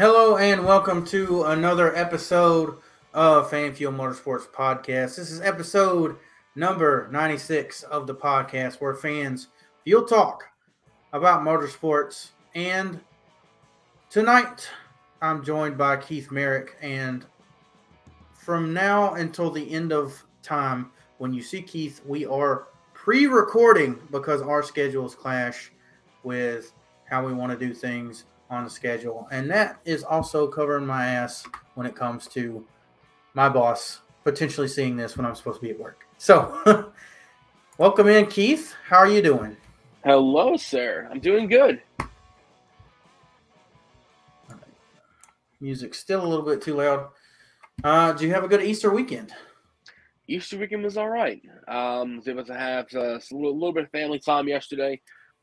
Hello and welcome to another episode of Fan Fuel Motorsports Podcast. This is episode number 96 of the podcast where fans fuel talk about motorsports. And tonight I'm joined by Keith Merrick. And from now until the end of time, when you see Keith, we are pre recording because our schedules clash with how we want to do things on the schedule. And that is also covering my ass when it comes to my boss potentially seeing this when I'm supposed to be at work. So, welcome in, Keith. How are you doing? Hello, sir. I'm doing good. Music still a little bit too loud. Uh, do you have a good Easter weekend? Easter weekend was all right. Um, was able to have uh, a little, little bit of family time yesterday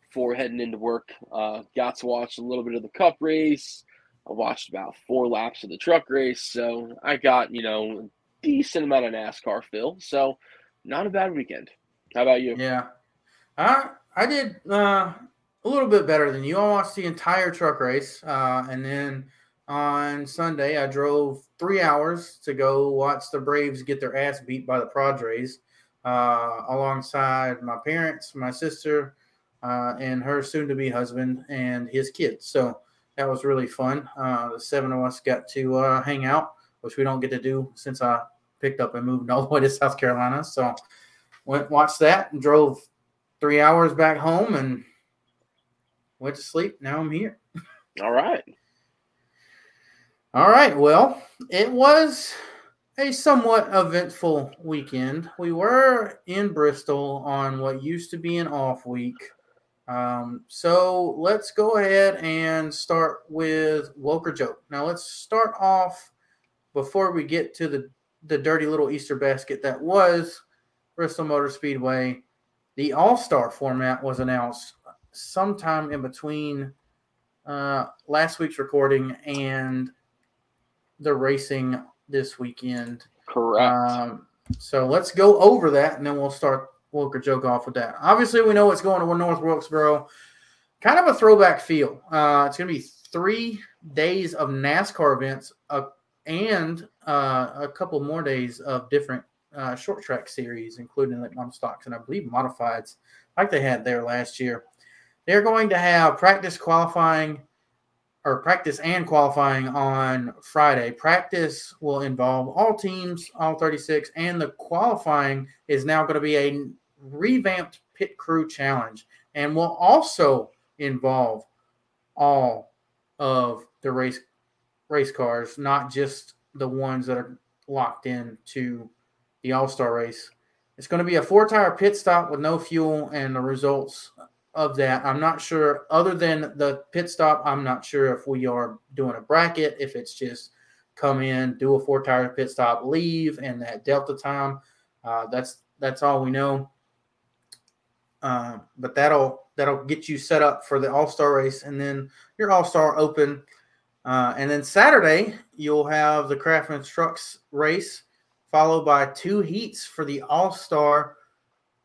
before heading into work. Uh, got to watch a little bit of the Cup race. I watched about four laps of the truck race, so I got you know a decent amount of NASCAR fill. So not a bad weekend. How about you? Yeah, I I did uh, a little bit better than you. I watched the entire truck race, uh, and then on Sunday I drove three hours to go watch the Braves get their ass beat by the Padres, uh, alongside my parents, my sister, uh, and her soon-to-be husband and his kids. So that was really fun. Uh, the seven of us got to uh, hang out, which we don't get to do since I picked up and moved all the way to South Carolina. So went watched that and drove three hours back home and went to sleep. Now I'm here. All right. All right. Well, it was a somewhat eventful weekend. We were in Bristol on what used to be an off week. Um, so let's go ahead and start with Woke or Joke. Now let's start off before we get to the the dirty little Easter basket that was Bristol Motor Speedway. The All Star format was announced sometime in between uh, last week's recording and the racing this weekend. Correct. Um, so let's go over that and then we'll start Woke or Joke off with that. Obviously, we know what's going on with North Wilkesboro. Kind of a throwback feel. Uh, it's going to be three days of NASCAR events uh, and uh, a couple more days of different uh, short track series, including like mini stocks and I believe modifieds, like they had there last year. They're going to have practice qualifying or practice and qualifying on Friday. Practice will involve all teams, all 36, and the qualifying is now going to be a revamped pit crew challenge and will also involve all of the race race cars, not just the ones that are locked in to the All-Star race. It's going to be a four-tire pit stop with no fuel and the results of that. I'm not sure, other than the pit stop, I'm not sure if we are doing a bracket, if it's just come in, do a four tire pit stop, leave, and that delta time. Uh, that's that's all we know. Uh, but that'll that'll get you set up for the All Star race, and then your All Star Open, uh, and then Saturday you'll have the Craftsman Trucks race, followed by two heats for the All Star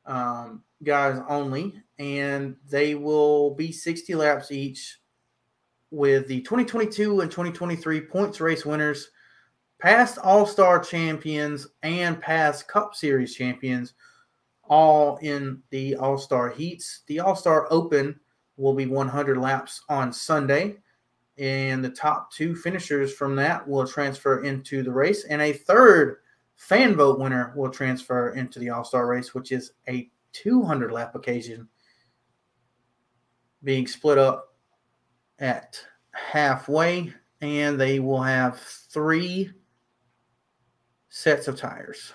um, guys only, and they will be 60 laps each with the 2022 and 2023 points race winners, past All Star champions, and past Cup Series champions, all in the All Star heats. The All Star Open will be 100 laps on Sunday, and the top two finishers from that will transfer into the race, and a third fan vote winner will transfer into the All Star race, which is a 200 lap occasion being split up at halfway, and they will have three sets of tires.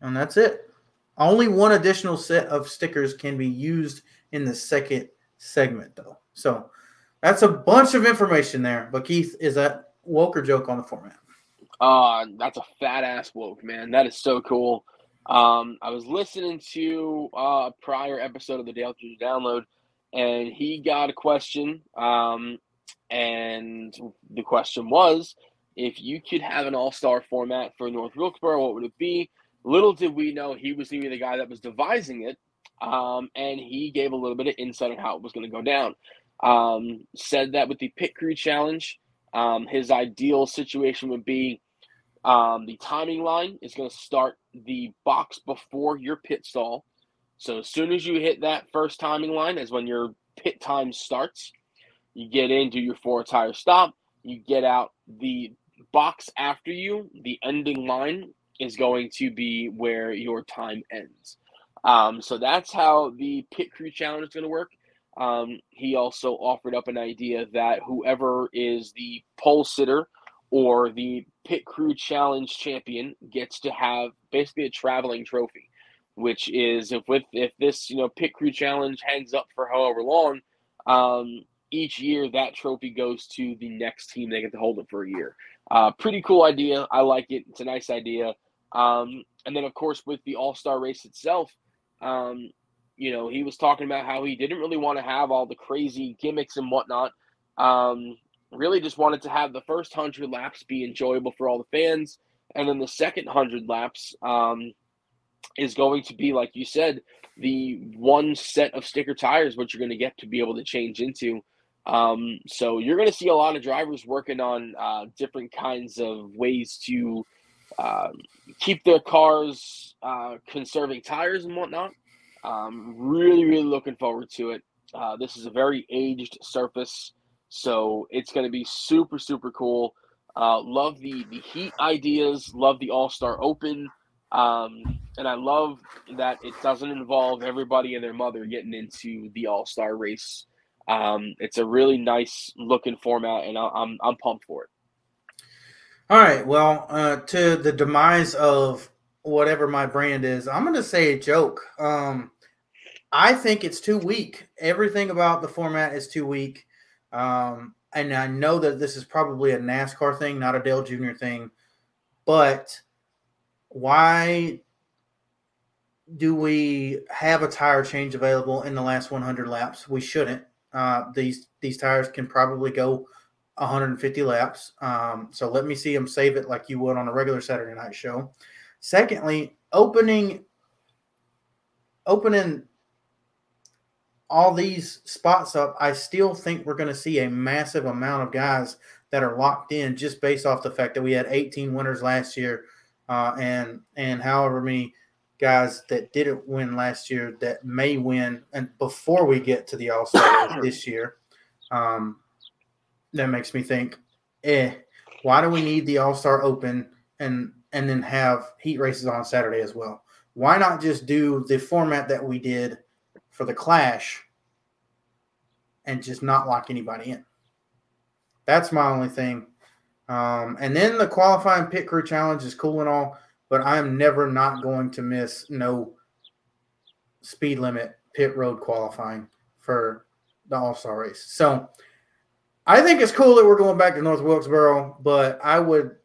And that's it. Only one additional set of stickers can be used in the second segment, though. So that's a bunch of information there. But Keith, is that Woke or Joke on the format? Uh, that's a fat ass woke, man. That is so cool. Um, I was listening to uh, a prior episode of the Dale Jr. Download, and he got a question. Um, and the question was if you could have an all star format for North Wilkesboro, what would it be? Little did we know he was going to be the guy that was devising it. Um, and he gave a little bit of insight on how it was going to go down. Um, said that with the pit crew challenge, Um, his ideal situation would be um, the timing line is going to start the box before your pit stall. So as soon as you hit that first timing line, is when your pit time starts. You get in, do your four tire stop. You get out the box after you. The ending line is going to be where your time ends. Um, so that's how the pit crew challenge is going to work. Um, he also offered up an idea that whoever is the pole sitter or the pit crew challenge champion gets to have basically a traveling trophy, which is if with if this you know pit crew challenge hangs up for however long, um, each year that trophy goes to the next team. They get to hold it for a year. Uh, pretty cool idea. I like it. It's a nice idea. Um, and then of course with the All Star race itself, um, you know, he was talking about how he didn't really want to have all the crazy gimmicks and whatnot. Um, really just wanted to have the first 100 laps be enjoyable for all the fans. And then the second 100 laps um, is going to be, like you said, the one set of sticker tires, which you're going to get to be able to change into. Um, so you're going to see a lot of drivers working on uh, different kinds of ways to uh, keep their cars uh, conserving tires and whatnot. Um, really, really looking forward to it. Uh, this is a very aged surface, so it's going to be super, super cool. Uh, love the the heat ideas. Love the All Star Open, um, and I love that it doesn't involve everybody and their mother getting into the All Star race. Um, it's a really nice looking format, and I'm I'm pumped for it. All right. Well, uh, to the demise of whatever my brand is, I'm going to say a joke. Um, I think it's too weak. Everything about the format is too weak. Um, and I know that this is probably a NASCAR thing, not a Dale Jr. thing. But why do we have a tire change available in the last 100 laps? We shouldn't. Uh, these these tires can probably go 150 laps. Um, so let me see them save it like you would on a regular Saturday night show. Secondly, opening opening all these spots up, I still think we're going to see a massive amount of guys that are locked in just based off the fact that we had 18 winners last year, uh, and and however many guys that didn't win last year that may win, and before we get to the All Star this year, um, that makes me think, eh, why do we need the All Star Open and and then have heat races on Saturday as well? Why not just do the format that we did for the Clash and just not lock anybody in. That's my only thing. Um, and then the qualifying pit crew challenge is cool and all, but I am never not going to miss no speed limit pit road qualifying for the All Star race. So I think it's cool that we're going back to North Wilkesboro, but I would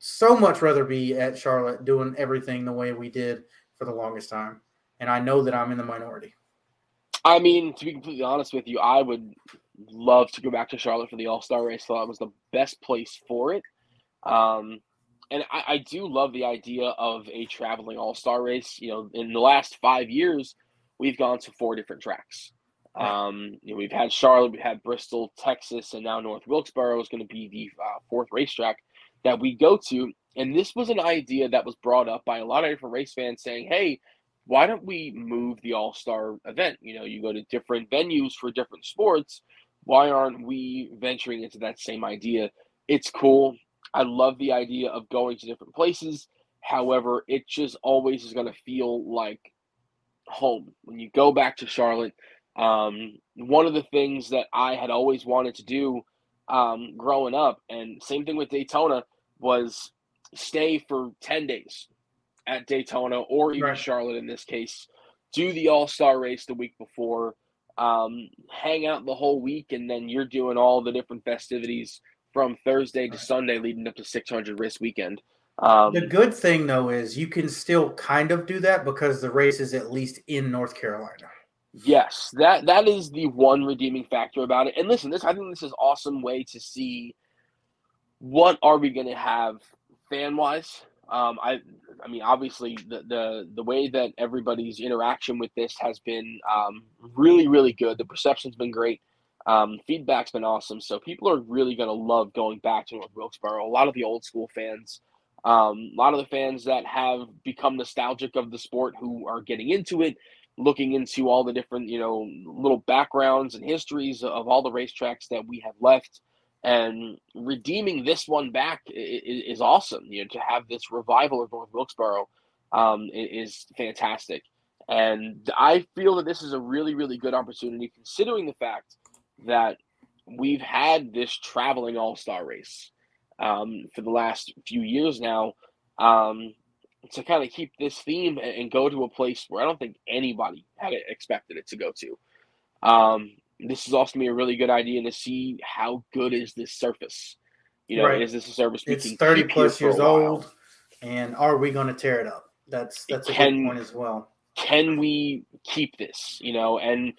so much rather be at Charlotte doing everything the way we did for the longest time. And I know that I'm in the minority. I mean, to be completely honest with you, I would love to go back to Charlotte for the All Star race. Thought it was the best place for it. Um, and I, I, do love the idea of a traveling All Star race. You know, in the last five years, we've gone to four different tracks. Um, you know, we've had Charlotte, we've had Bristol, Texas, and now North Wilkesboro is going to be the uh, fourth racetrack that we go to. And this was an idea that was brought up by a lot of different race fans saying, "Hey, why don't we move the All Star event? You know, you go to different venues for different sports. Why aren't we venturing into that same idea? It's cool. I love the idea of going to different places. However, it just always is going to feel like home when you go back to Charlotte. Um, one of the things that I had always wanted to do um, growing up, and same thing with Daytona, was stay for 10 days at Daytona or even right. Charlotte in this case. Do the All Star race the week before, um, hang out the whole week, and then you're doing all the different festivities from Thursday to Sunday leading up to 600 race weekend. Um, the good thing though is you can still kind of do that because the race is at least in North Carolina. Yes, that that is the one redeeming factor about it. And listen, this I think this is awesome way to see what are we going to have fan wise um, I, I mean, obviously, the, the the way that everybody's interaction with this has been um, really, really good. The perception's been great. Um, feedback's been awesome, so people are really going to love going back to North Wilkesboro. A lot of the old school fans, um, a lot of the fans that have become nostalgic of the sport, who are getting into it, looking into all the different, you know, little backgrounds and histories of all the racetracks that we have left, and redeeming this one back is, is awesome. You know, to have this revival of North Wilkesboro um, is fantastic. And I feel that this is a really, really good opportunity, considering the fact that we've had this traveling all star race um, for the last few years now um, to kind of keep this theme and, go to a place where I don't think anybody had expected it to go to. Um, this is also be a really good idea to see how good is this surface. You know, right. is this a surface it's 30 plus years old, and are we going to tear it up? That's that's a can, good point as well. Can we keep this? You know, and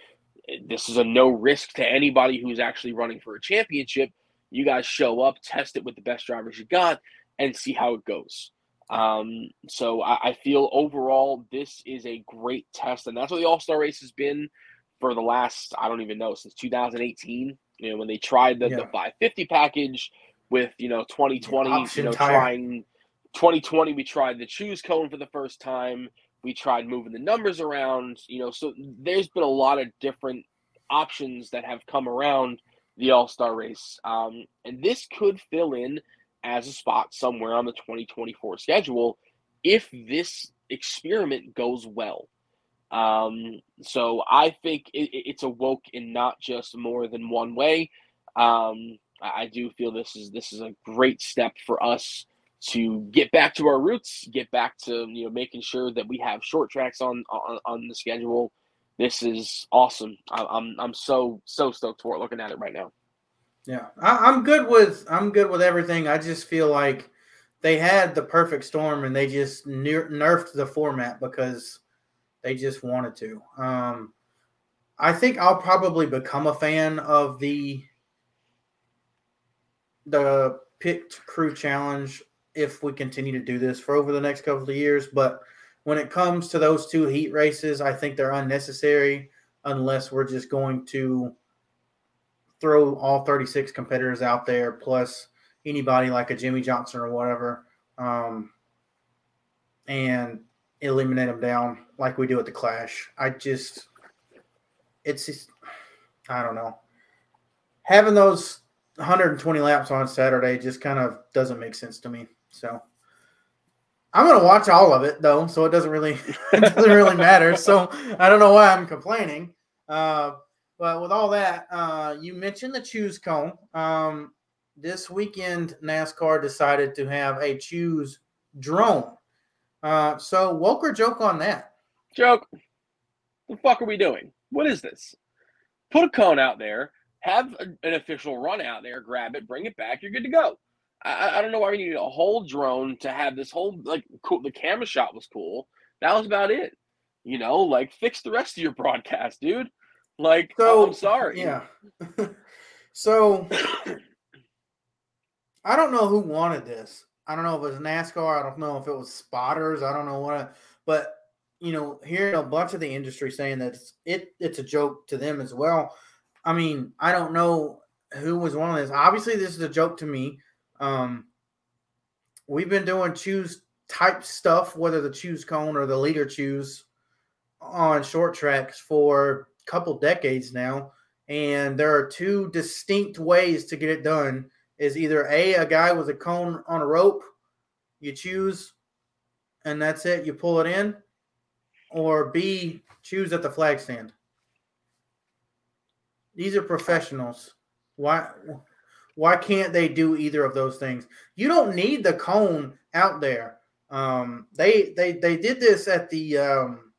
this is a no risk to anybody who's actually running for a championship. You guys show up, test it with the best drivers you got, and see how it goes. Um, so I, I, feel overall this is a great test, and that's what the All Star race has been for the last I don't even know since 2018. You know when they tried the, yeah. the 550 package with you know 2020, you know tire. trying 2020 we tried the choose cone for the first time. We tried moving the numbers around, you know, so there's been a lot of different options that have come around the All Star race. Um, and this could fill in as a spot somewhere on the 2024 schedule if this experiment goes well. Um, so I think it, it's awoke in not just more than one way. Um, I do feel this is this is a great step for us to get back to our roots, get back to you know making sure that we have short tracks on on, on the schedule. This is awesome. I, I'm I'm so so stoked for it. Looking at it right now. Yeah, I, am good with I'm good with everything. I just feel like they had the perfect storm and they just ner- nerfed the format because they just wanted to. Um, I think I'll probably become a fan of the the pit crew challenge if we continue to do this for over the next couple of years. But when it comes to those two heat races, I think they're unnecessary unless we're just going to throw all 36 competitors out there plus anybody like a Jimmie Johnson or whatever um, and eliminate them down like we do at the Clash. I just, it's just, I don't know. Having those 120 laps on Saturday just kind of doesn't make sense to me. So I'm gonna watch all of it though, so it doesn't really it doesn't really matter. So I don't know why I'm complaining. Uh, but with all that, uh, you mentioned the choose cone. Um, this weekend, NASCAR decided to have a choose drone. Uh, so woke or joke on that? Joke. The fuck are we doing? What is this? Put a cone out there, have a, an official run out there, grab it, bring it back. You're good to go. I, I don't know why we needed a whole drone to have this whole like cool. The camera shot was cool. That was about it. You know, like fix the rest of your broadcast, dude. Like, so, I'm sorry. Yeah. so I don't know who wanted this. I don't know if it was NASCAR. I don't know if it was spotters. I don't know what, but you know, hearing a bunch of the industry saying that it's, it it's a joke to them as well. I mean, I don't know who was one of this. Obviously, this is a joke to me. Um, we've been doing choose type stuff, whether the choose cone or the leader choose on short tracks for a couple decades now. And there are two distinct ways to get it done. Is either A, a guy with a cone on a rope, you choose, and that's it, you pull it in, or B, choose at the flag stand. These are professionals. Why why can't they do either of those things? You don't need the cone out there. Um, they they they did this at the um,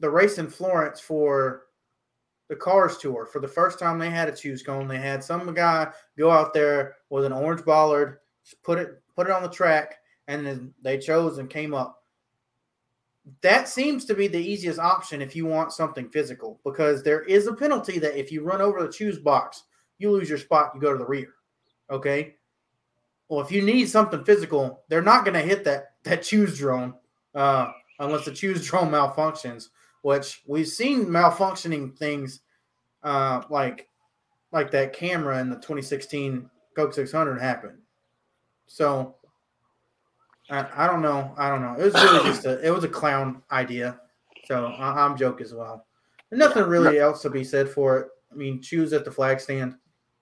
the race in Florence for the Cars Tour. For the first time, they had a choose cone. They had some guy go out there with an orange bollard, put it put it on the track, and then they chose and came up. That seems to be the easiest option if you want something physical, because there is a penalty that if you run over the choose box, you lose your spot, you go to the rear. Okay. Well, if you need something physical, they're not going to hit that that choose drone uh, unless the choose drone malfunctions. Which we've seen malfunctioning things uh, like like that camera in the 2016 Coke 600 happened. So I, I don't know. I don't know. It was really just a it was a clown idea. So I, am joke as well. There's nothing really else to be said for it. I mean, choose at the flag stand.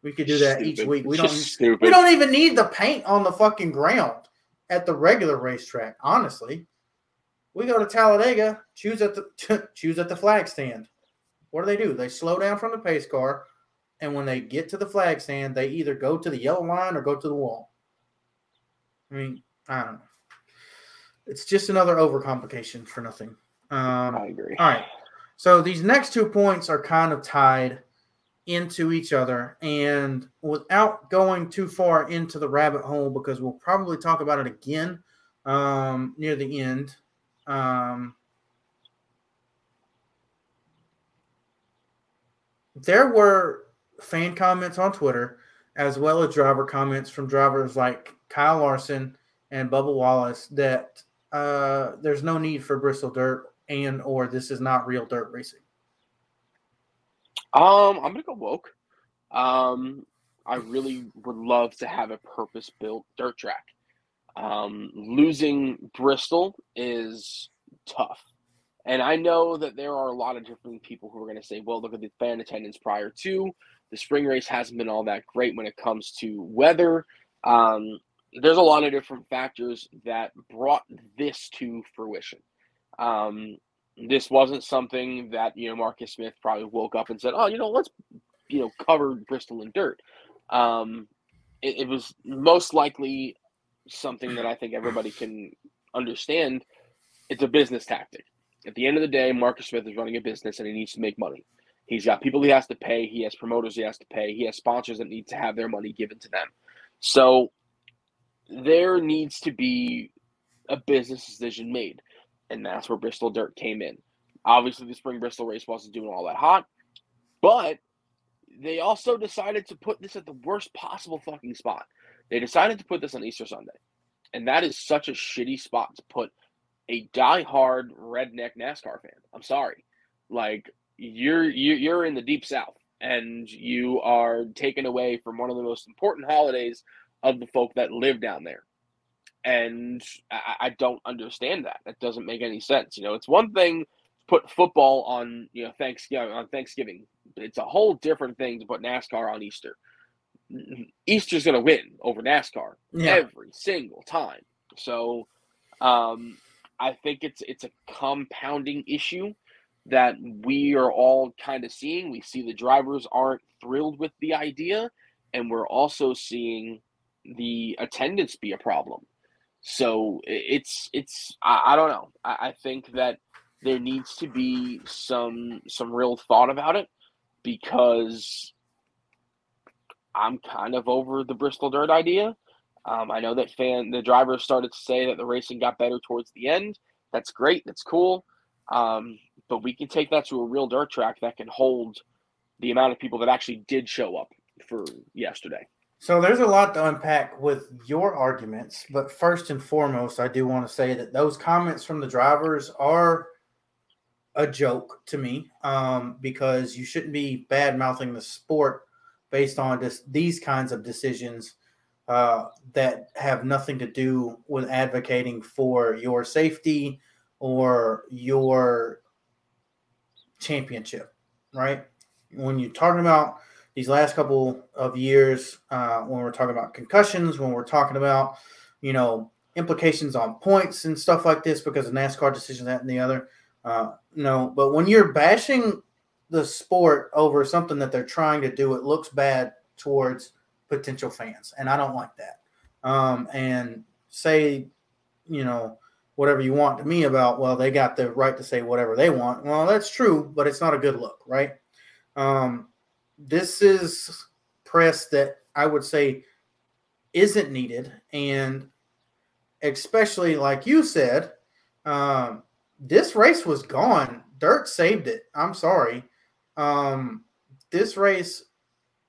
We could do that stupid. each week. We don't. Stupid. We don't even need the paint on the fucking ground at the regular racetrack. Honestly, we go to Talladega. Choose at the choose at the flag stand. What do they do? They slow down from the pace car, and when they get to the flag stand, they either go to the yellow line or go to the wall. I mean, I don't know. It's just another overcomplication for nothing. Um, I agree. All right. So these next two points are kind of tied into each other. And without going too far into the rabbit hole, because we'll probably talk about it again um, near the end. Um, there were fan comments on Twitter, as well as driver comments from drivers like Kyle Larson and Bubba Wallace that uh, there's no need for Bristol dirt and or this is not real dirt racing. Um, I'm gonna go woke. Um, I really would love to have a purpose built dirt track. Um, losing Bristol is tough. And I know that there are a lot of different people who are going to say, well, look at the fan attendance prior to. The spring race hasn't been all that great when it comes to weather. Um, there's a lot of different factors that brought this to fruition. Um, this wasn't something that you know Marcus Smith probably woke up and said, "Oh, you know, let's you know cover Bristol in dirt." Um, it, it was most likely something that I think everybody can understand. It's a business tactic. At the end of the day, Marcus Smith is running a business and he needs to make money. He's got people he has to pay. He has promoters he has to pay. He has sponsors that need to have their money given to them. So there needs to be a business decision made and that's where Bristol Dirt came in. Obviously, the spring Bristol race wasn't doing all that hot, but they also decided to put this at the worst possible fucking spot. They decided to put this on Easter Sunday, and that is such a shitty spot to put a die-hard redneck NASCAR fan. I'm sorry, like you're you're in the deep south, and you are taken away from one of the most important holidays of the folk that live down there and I, I, don't understand that. That doesn't make any sense. You know, it's one thing to put football on you know Thanksgiving on Thanksgiving. But it's a whole different thing to put NASCAR on Easter. Easter's going to win over NASCAR yeah. every single time. So, um, I think it's it's a compounding issue that we are all kind of seeing. We see the drivers aren't thrilled with the idea, and we're also seeing the attendance be a problem. So it's it's I, I don't know. I, I think that there needs to be some some real thought about it because I'm kind of over the Bristol Dirt idea. Um, I know that fan the drivers started to say that the racing got better towards the end. That's great. That's cool. Um, but we can take that to a real dirt track that can hold the amount of people that actually did show up for yesterday. So there's a lot to unpack with your arguments, but first and foremost, I do want to say that those comments from the drivers are a joke to me um, because you shouldn't be bad mouthing the sport based on just these kinds of decisions uh, that have nothing to do with advocating for your safety or your championship, right? When you're talking about these last couple of years uh, when we're talking about concussions, when we're talking about, you know, implications on points and stuff like this because of NASCAR decisions, that and the other. Uh, no, but when you're bashing the sport over something that they're trying to do, it looks bad towards potential fans, and I don't like that. Um, and say, you know, whatever you want to me about, well, they got the right to say whatever they want. Well, that's true, but it's not a good look, right? Um, this is press that I would say isn't needed. And especially like you said, um, this race was gone. Dirt saved it. I'm sorry. Um, this race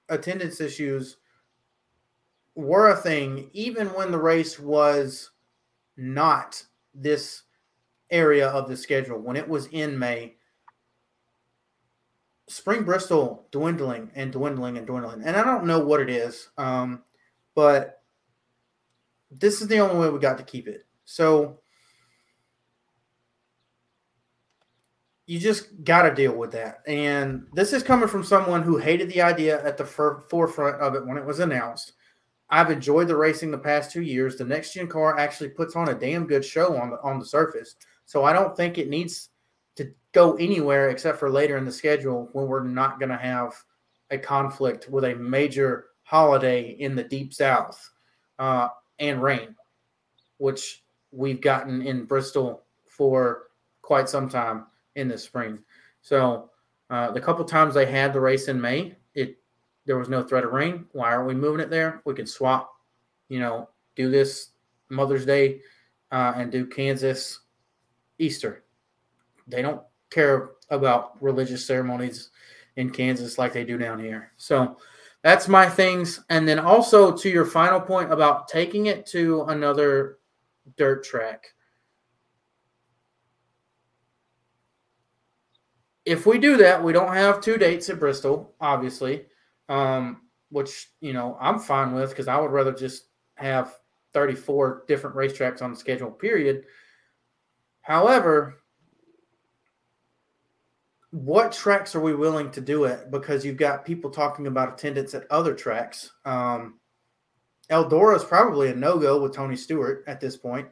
attendance issues were a thing even when the race was not this area of the schedule when it was in May Spring Bristol dwindling and dwindling and dwindling, and I don't know what it is, um, but this is the only way we got to keep it. So you just got to deal with that. And this is coming from someone who hated the idea at the forefront of it when it was announced. I've enjoyed the racing the past two years. The next gen car actually puts on a damn good show on the on the surface. So I don't think it needs to go anywhere except for later in the schedule when we're not going to have a conflict with a major holiday in the deep south uh, and rain, which we've gotten in Bristol for quite some time in the spring. So uh, the couple times they had the race in May, it there was no threat of rain. Why aren't we moving it there? We can swap, you know, do this Mother's Day uh, and do Kansas Easter. They don't care about religious ceremonies in Kansas like they do down here. So that's my things. And then also to your final point about taking it to another dirt track. If we do that, we don't have two dates at Bristol, obviously, um, which you know I'm fine with because I would rather just have 34 different racetracks on the schedule. Period. However, what tracks are we willing to do it? Because you've got people talking about attendance at other tracks. Um, Eldora is probably a no go with Tony Stewart at this point.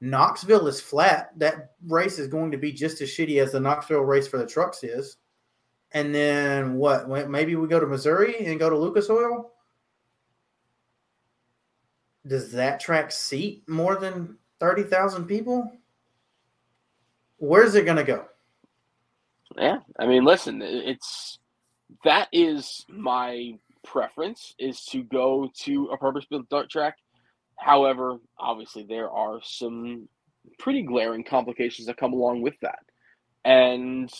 Knoxville is flat. That race is going to be just as shitty as the Knoxville race for the trucks is. And then what? Maybe we go to Missouri and go to Lucas Oil. Does that track seat more than 30,000 people? Where's it going to go? Yeah. I mean, listen, it's that is my preference is to go to a purpose built dirt track However, obviously, there are some pretty glaring complications that come along with that. And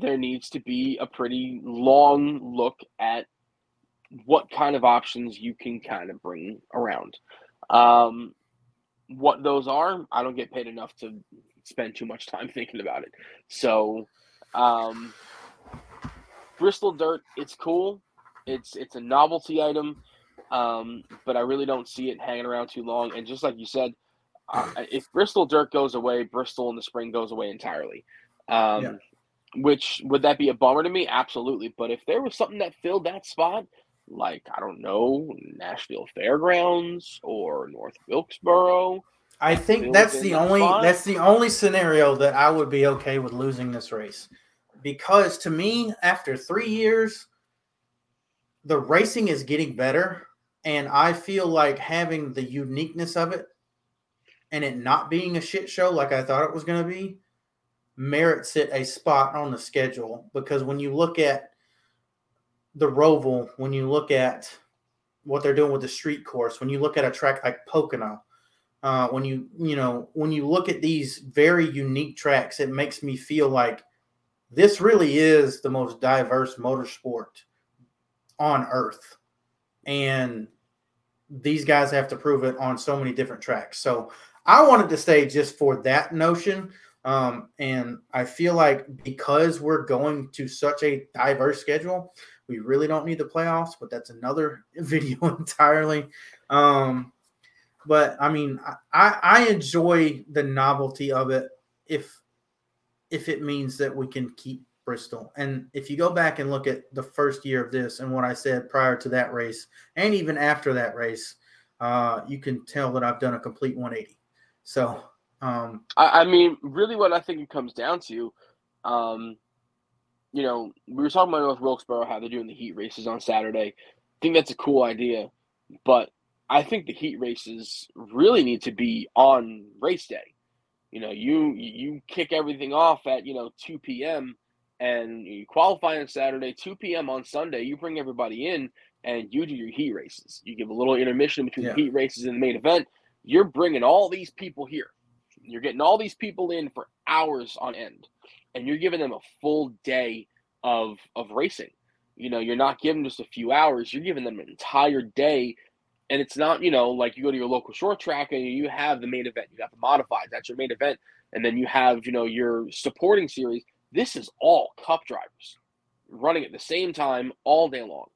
there needs to be a pretty long look at what kind of options you can kind of bring around. Um, what those are, I don't get paid enough to spend too much time thinking about it. So, um, Bristol Dirt, it's cool. It's it's a novelty item. Um, but I really don't see it hanging around too long. And just like you said, uh, if Bristol Dirt goes away, Bristol in the spring goes away entirely. Um, yeah. Which would that be a bummer to me? Absolutely. But if there was something that filled that spot, like I don't know, Nashville Fairgrounds or North Wilkesboro. I think that's the only spot. that's the only scenario that I would be okay with losing this race. Because to me, after three years, the racing is getting better and I feel like having the uniqueness of it and it not being a shit show like I thought it was going to be merits it a spot on the schedule because when you look at the Roval, when you look at what they're doing with the street course, when you look at a track like Pocono, uh, when you you know when you look at these very unique tracks, it makes me feel like this really is the most diverse motorsport on earth and these guys have to prove it on so many different tracks. So I wanted to stay just for that notion. Um, and I feel like because we're going to such a diverse schedule, we really don't need the playoffs, but that's another video entirely. Um, but I mean, I, I enjoy the novelty of it if if it means that we can keep Bristol. And if you go back and look at the first year of this and what I said prior to that race, and even after that race, uh, you can tell that I've done a complete 180. So, um, I, I, mean, really, what I think it comes down to, um, you know, we were talking about North Wilkesboro, how they're doing the heat races on Saturday. I think that's a cool idea, but I think the heat races really need to be on race day. You know, you you kick everything off at you know 2 p.m and you qualify on Saturday, 2 p.m. on Sunday. You bring everybody in and you do your heat races. You give a little intermission between yeah. the heat races and the main event. You're bringing all these people here. You're getting all these people in for hours on end, and you're giving them a full day of of racing. You know, you're not giving just a few hours. You're giving them an entire day, and it's not you know like you go to your local short track and you have the main event. You have the modified. That's your main event, and then you have you know your supporting series this is all cup drivers, running at the same time all day long.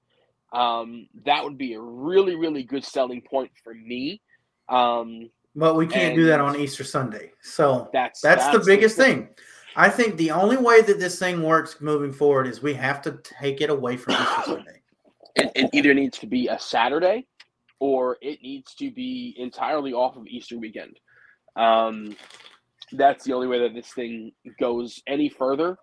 Um, that would be a really, really good selling point for me. Um, but we can't do that on Easter Sunday. So that's that's, that's the biggest the thing. I think the only way that this thing works moving forward is we have to take it away from Easter Sunday. It, it either needs to be a Saturday or it needs to be entirely off of Easter weekend. Um, that's the only way that this thing goes any further.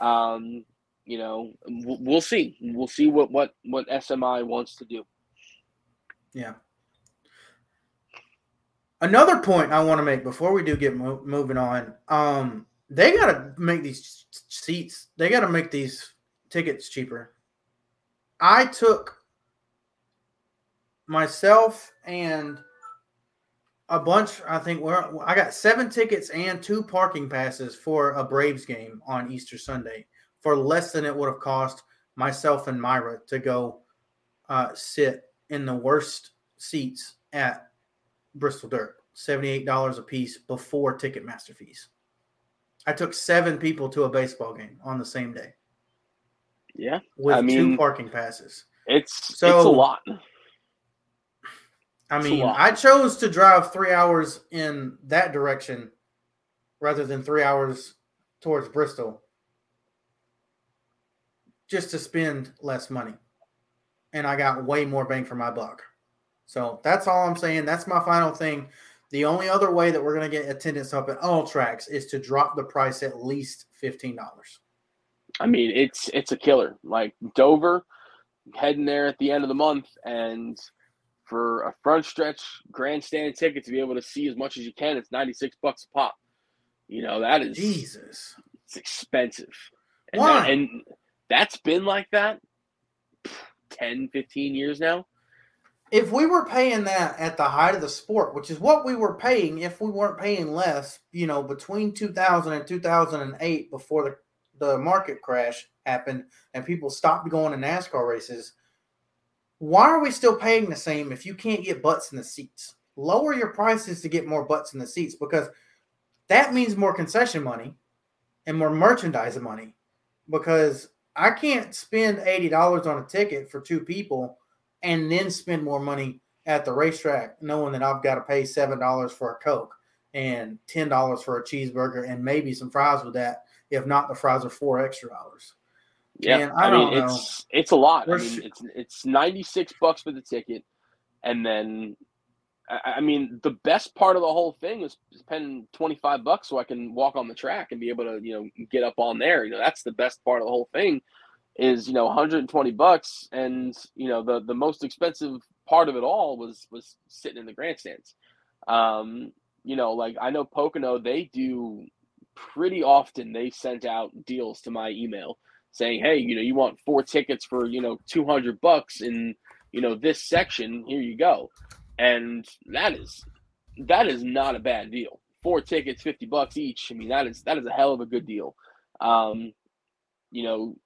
Um, you know, we'll see. We'll see what what what SMI wants to do. Yeah. Another point I want to make before we do get mo- moving on, um, they got to make these seats. They got to make these tickets cheaper. I took myself and a bunch. I think we're, I got seven tickets and two parking passes for a Braves game on Easter Sunday for less than it would have cost myself and Myra to go uh, sit in the worst seats at Bristol Dirt, $78 a piece before Ticketmaster fees. I took seven people to a baseball game on the same day. Yeah. With I mean, two parking passes. It's so it's a lot. I mean, I chose to drive three hours in that direction rather than three hours towards Bristol just to spend less money. And I got way more bang for my buck. So that's all I'm saying. That's my final thing. The only other way that we're going to get attendance up at all tracks is to drop the price at least fifteen dollars. I mean, it's it's a killer. Like Dover, heading there at the end of the month, and for a front stretch grandstand ticket to be able to see as much as you can, it's ninety six bucks a pop. You know that is Jesus. It's expensive. And Why? That, and that's been like that 10, 15 years now if we were paying that at the height of the sport, which is what we were paying if we weren't paying less, you know, between 2000 and 2008 before the, the market crash happened and people stopped going to NASCAR races, why are we still paying the same if you can't get butts in the seats? Lower your prices to get more butts in the seats because that means more concession money and more merchandising money because I can't spend $80 on a ticket for two people and then spend more money at the racetrack, knowing that I've got to pay seven dollars for a Coke and ten dollars for a cheeseburger and maybe some fries with that. If not, the fries are four extra dollars. Yeah, I, I, mean it's it's a lot. We're I mean, it's it's ninety six bucks for the ticket, and then I mean, the best part of the whole thing was spending 25 bucks so I can walk on the track and be able to, you know, get up on there. You know, that's the best part of the whole thing is you know 120 bucks and you know the the most expensive part of it all was was sitting in the grandstands um you know like i know pocono they do pretty often they sent out deals to my email saying hey you know you want four tickets for you know 200 bucks in you know this section here you go. And that is that is not a bad deal. Four tickets 50 bucks each. I mean that is that is a hell of a good deal. Um you know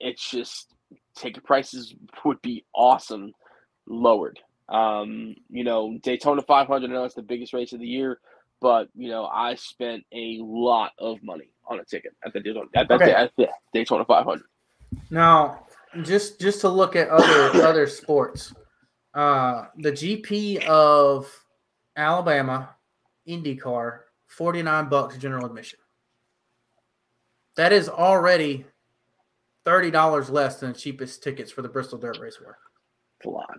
it's just ticket prices would be awesome lowered. Um, you know, Daytona 500, I know it's the biggest race of the year, but you know, I spent a lot of money on a ticket at the Daytona, at, okay. at the Daytona 500. Now, just just to look at other other sports, uh, the GP of Alabama IndyCar, 49 bucks general admission. That is already thirty dollars less than the cheapest tickets for the Bristol Dirt Race were. a lot.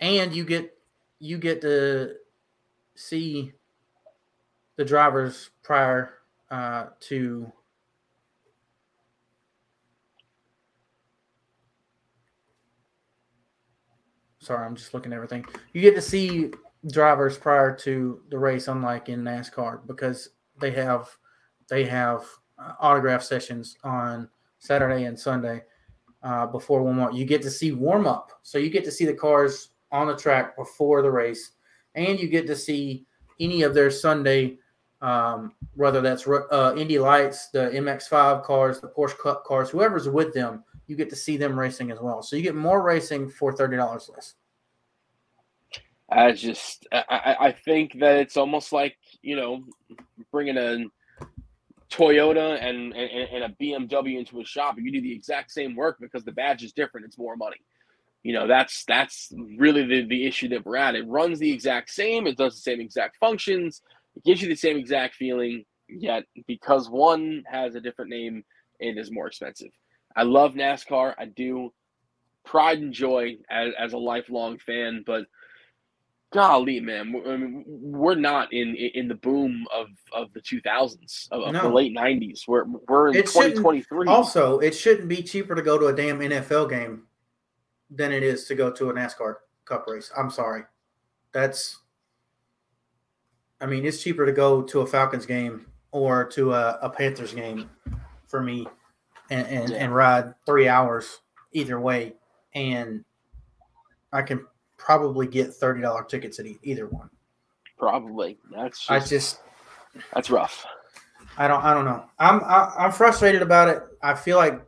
And you get you get to see the drivers prior uh, to sorry, I'm just looking at everything. You get to see drivers prior to the race, unlike in NASCAR, because they have they have uh, autograph sessions on Saturday and Sunday uh, before warm up. You get to see warm up, so you get to see the cars on the track before the race, and you get to see any of their Sunday, um, whether that's uh, Indy Lights, the MX5 cars, the Porsche Cup cars, whoever's with them. You get to see them racing as well, so you get more racing for thirty dollars less. I just, I, I think that it's almost like you know, bringing a Toyota and, and, and a BMW into a shop and you do the exact same work because the badge is different, it's more money. You know, that's that's really the, the issue that we're at. It runs the exact same, it does the same exact functions, it gives you the same exact feeling, yet because one has a different name, it is more expensive. I love NASCAR. I do pride and joy as, as a lifelong fan, but golly, man, I mean, we're not in in the boom of, of the 2000s, of, of no. the late 90s. We're we're in it 2023. Also, it shouldn't be cheaper to go to a damn NFL game than it is to go to a NASCAR Cup race. I'm sorry, that's. I mean, it's cheaper to go to a Falcons game or to a, a Panthers game for me, and and, yeah. and ride three hours either way, and I can probably get thirty dollar tickets at either one. Probably. That's just, I just that's rough. I don't I don't know. I'm I, am i am frustrated about it. I feel like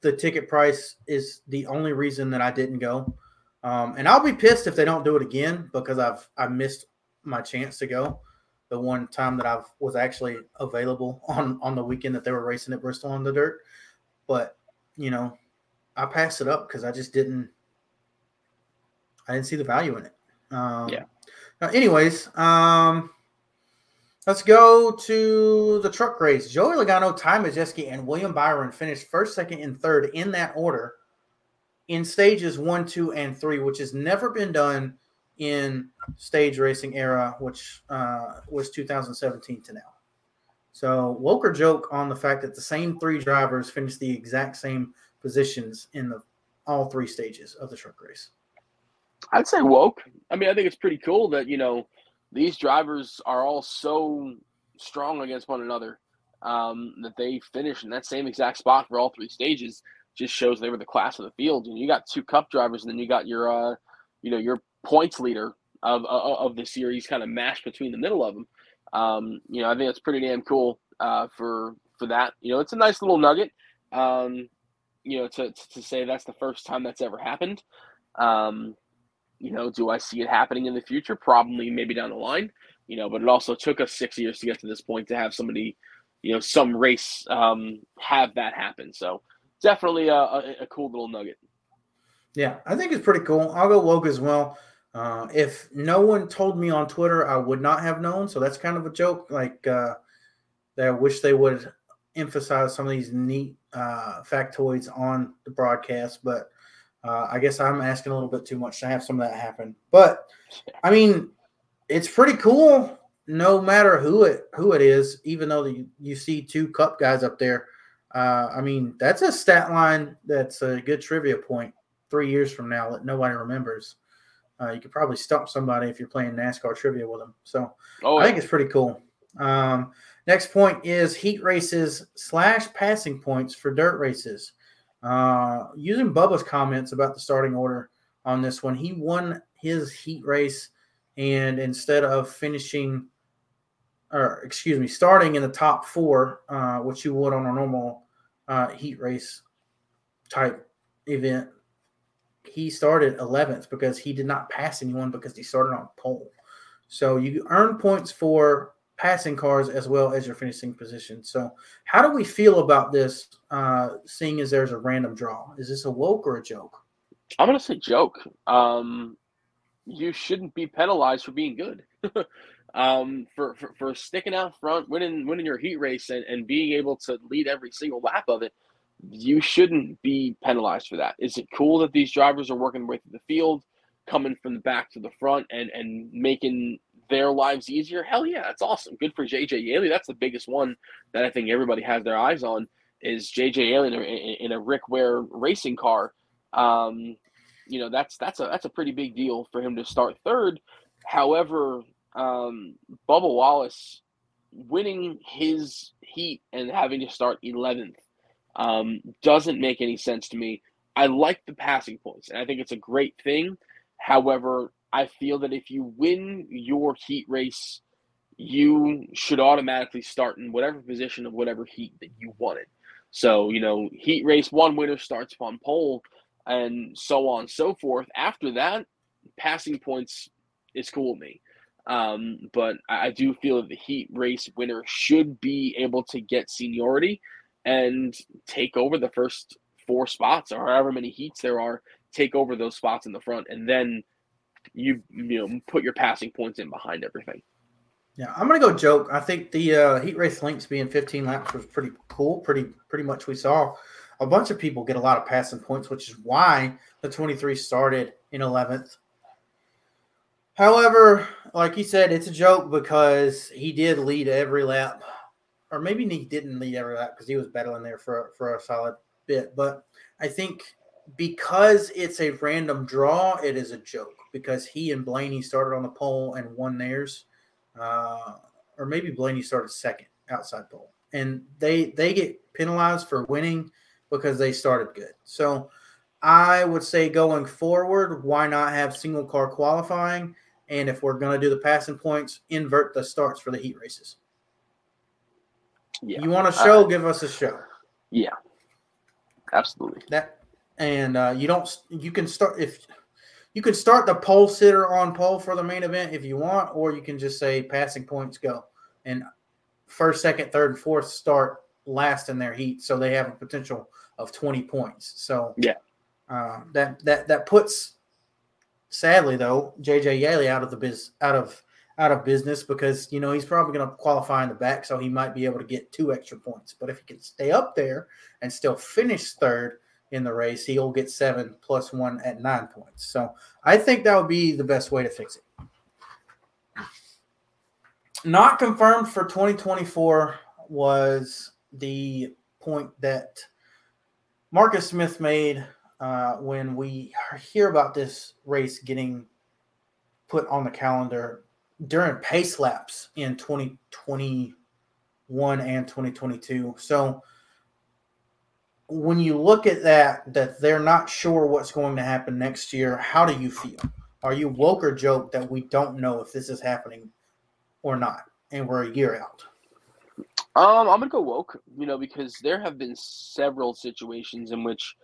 the ticket price is the only reason that I didn't go. Um, and I'll be pissed if they don't do it again because I've I missed my chance to go. The one time that I was actually available on on the weekend that they were racing at Bristol on the dirt, but you know, I passed it up because I just didn't I didn't see the value in it. Um, yeah. anyways, um, let's go to the truck race. Joey Logano, Ty Majeski, and William Byron finished first, second, and third in that order in stages one, two, and three, which has never been done in stage racing era, which uh, was 2017 to now. So Woke or joke on the fact that the same three drivers finished the exact same positions in the all three stages of the truck race. I'd say woke. I mean, I think it's pretty cool that you know these drivers are all so strong against one another um, that they finish in that same exact spot for all three stages. Just shows they were the class of the field. And you got two Cup drivers, and then you got your, uh, you know, your points leader of of, the series, kind of mashed between the middle of them. Um, you know, I think it's pretty damn cool uh, for for that. You know, it's a nice little nugget. Um, you know, to, to say that's the first time that's ever happened. Um, you know, do I see it happening in the future? Probably, maybe down the line. You know, but it also took us six years to get to this point to have somebody, you know, some race um, have that happen. So definitely a, a, a cool little nugget. Yeah, I think it's pretty cool. I'll go woke as well. Uh, if no one told me on Twitter, I would not have known. So that's kind of a joke. Like uh, that, I wish they would emphasize some of these neat uh, factoids on the broadcast. But uh, I guess I'm asking a little bit too much to have some of that happen, but I mean, it's pretty cool. No matter who it who it is, even though the, you see two cup guys up there, uh, I mean that's a stat line that's a good trivia point. Three years from now, that nobody remembers. Uh, you could probably stump somebody if you're playing NASCAR trivia with them. So oh, I think it's pretty cool. Um, next point is heat races slash passing points for dirt races. Uh, using Bubba's comments about the starting order on this one, he won his heat race, and instead of finishing, or excuse me, starting in the top four, uh, which you would on a normal uh, heat race type event, he started 11th because he did not pass anyone because he started on pole. So you earn points for passing cars as well as your finishing position. So, how do we feel about this? Uh, seeing as there's a random draw, is this a woke or a joke? I'm gonna say joke. Um, you shouldn't be penalized for being good. um, for, for, for sticking out front, winning winning your heat race, and, and being able to lead every single lap of it. You shouldn't be penalized for that. Is it cool that these drivers are working their way through the field, coming from the back to the front, and and making their lives easier, hell yeah, that's awesome. Good for JJ Yeley. That's the biggest one that I think everybody has their eyes on is JJ Yeley in a, in a Rick Ware racing car. Um, you know, that's that's a that's a pretty big deal for him to start third. However, um, Bubba Wallace winning his heat and having to start 11th um, doesn't make any sense to me. I like the passing points, and I think it's a great thing. However, I feel that if you win your heat race, you should automatically start in whatever position of whatever heat that you wanted. So, you know, heat race one winner starts upon pole and so on and so forth. After that, passing points is cool with me. Um, but I do feel that the heat race winner should be able to get seniority and take over the first four spots or however many heats there are, take over those spots in the front, and then you you know put your passing points in behind everything. Yeah, I'm gonna go joke. I think the uh, heat race links being 15 laps was pretty cool. Pretty pretty much we saw a bunch of people get a lot of passing points, which is why the 23 started in 11th. However, like you said, it's a joke because he did lead every lap, or maybe he didn't lead ever that because he was battling there for for a solid bit. But I think because it's a random draw, it is a joke because he and Blaney started on the pole and won theirs, uh, or maybe Blaney started second outside pole, and they they get penalized for winning because they started good. So I would say going forward, why not have single car qualifying? And if we're going to do the passing points, invert the starts for the heat races. Yeah. You want a show? Uh, give us a show. Yeah, absolutely. That and uh, you don't. You can start if you can start the pole sitter on pole for the main event if you want, or you can just say passing points go and first, second, third, and fourth start last in their heat, so they have a potential of twenty points. So yeah, uh, that that that puts sadly though JJ Yeley out of the biz out of out of business because you know he's probably going to qualify in the back, so he might be able to get two extra points. But if he can stay up there and still finish third in the race, he'll get seven plus one at nine points. So I think that would be the best way to fix it. Not confirmed for 2024 was the point that Marcus Smith made uh, when we hear about this race getting put on the calendar during pace laps in 2021 and 2022. So when you look at that, that they're not sure what's going to happen next year, how do you feel? Are you woke or joke that we don't know if this is happening or not, and we're a year out? Um, I'm gonna go woke, you know, because there have been several situations in which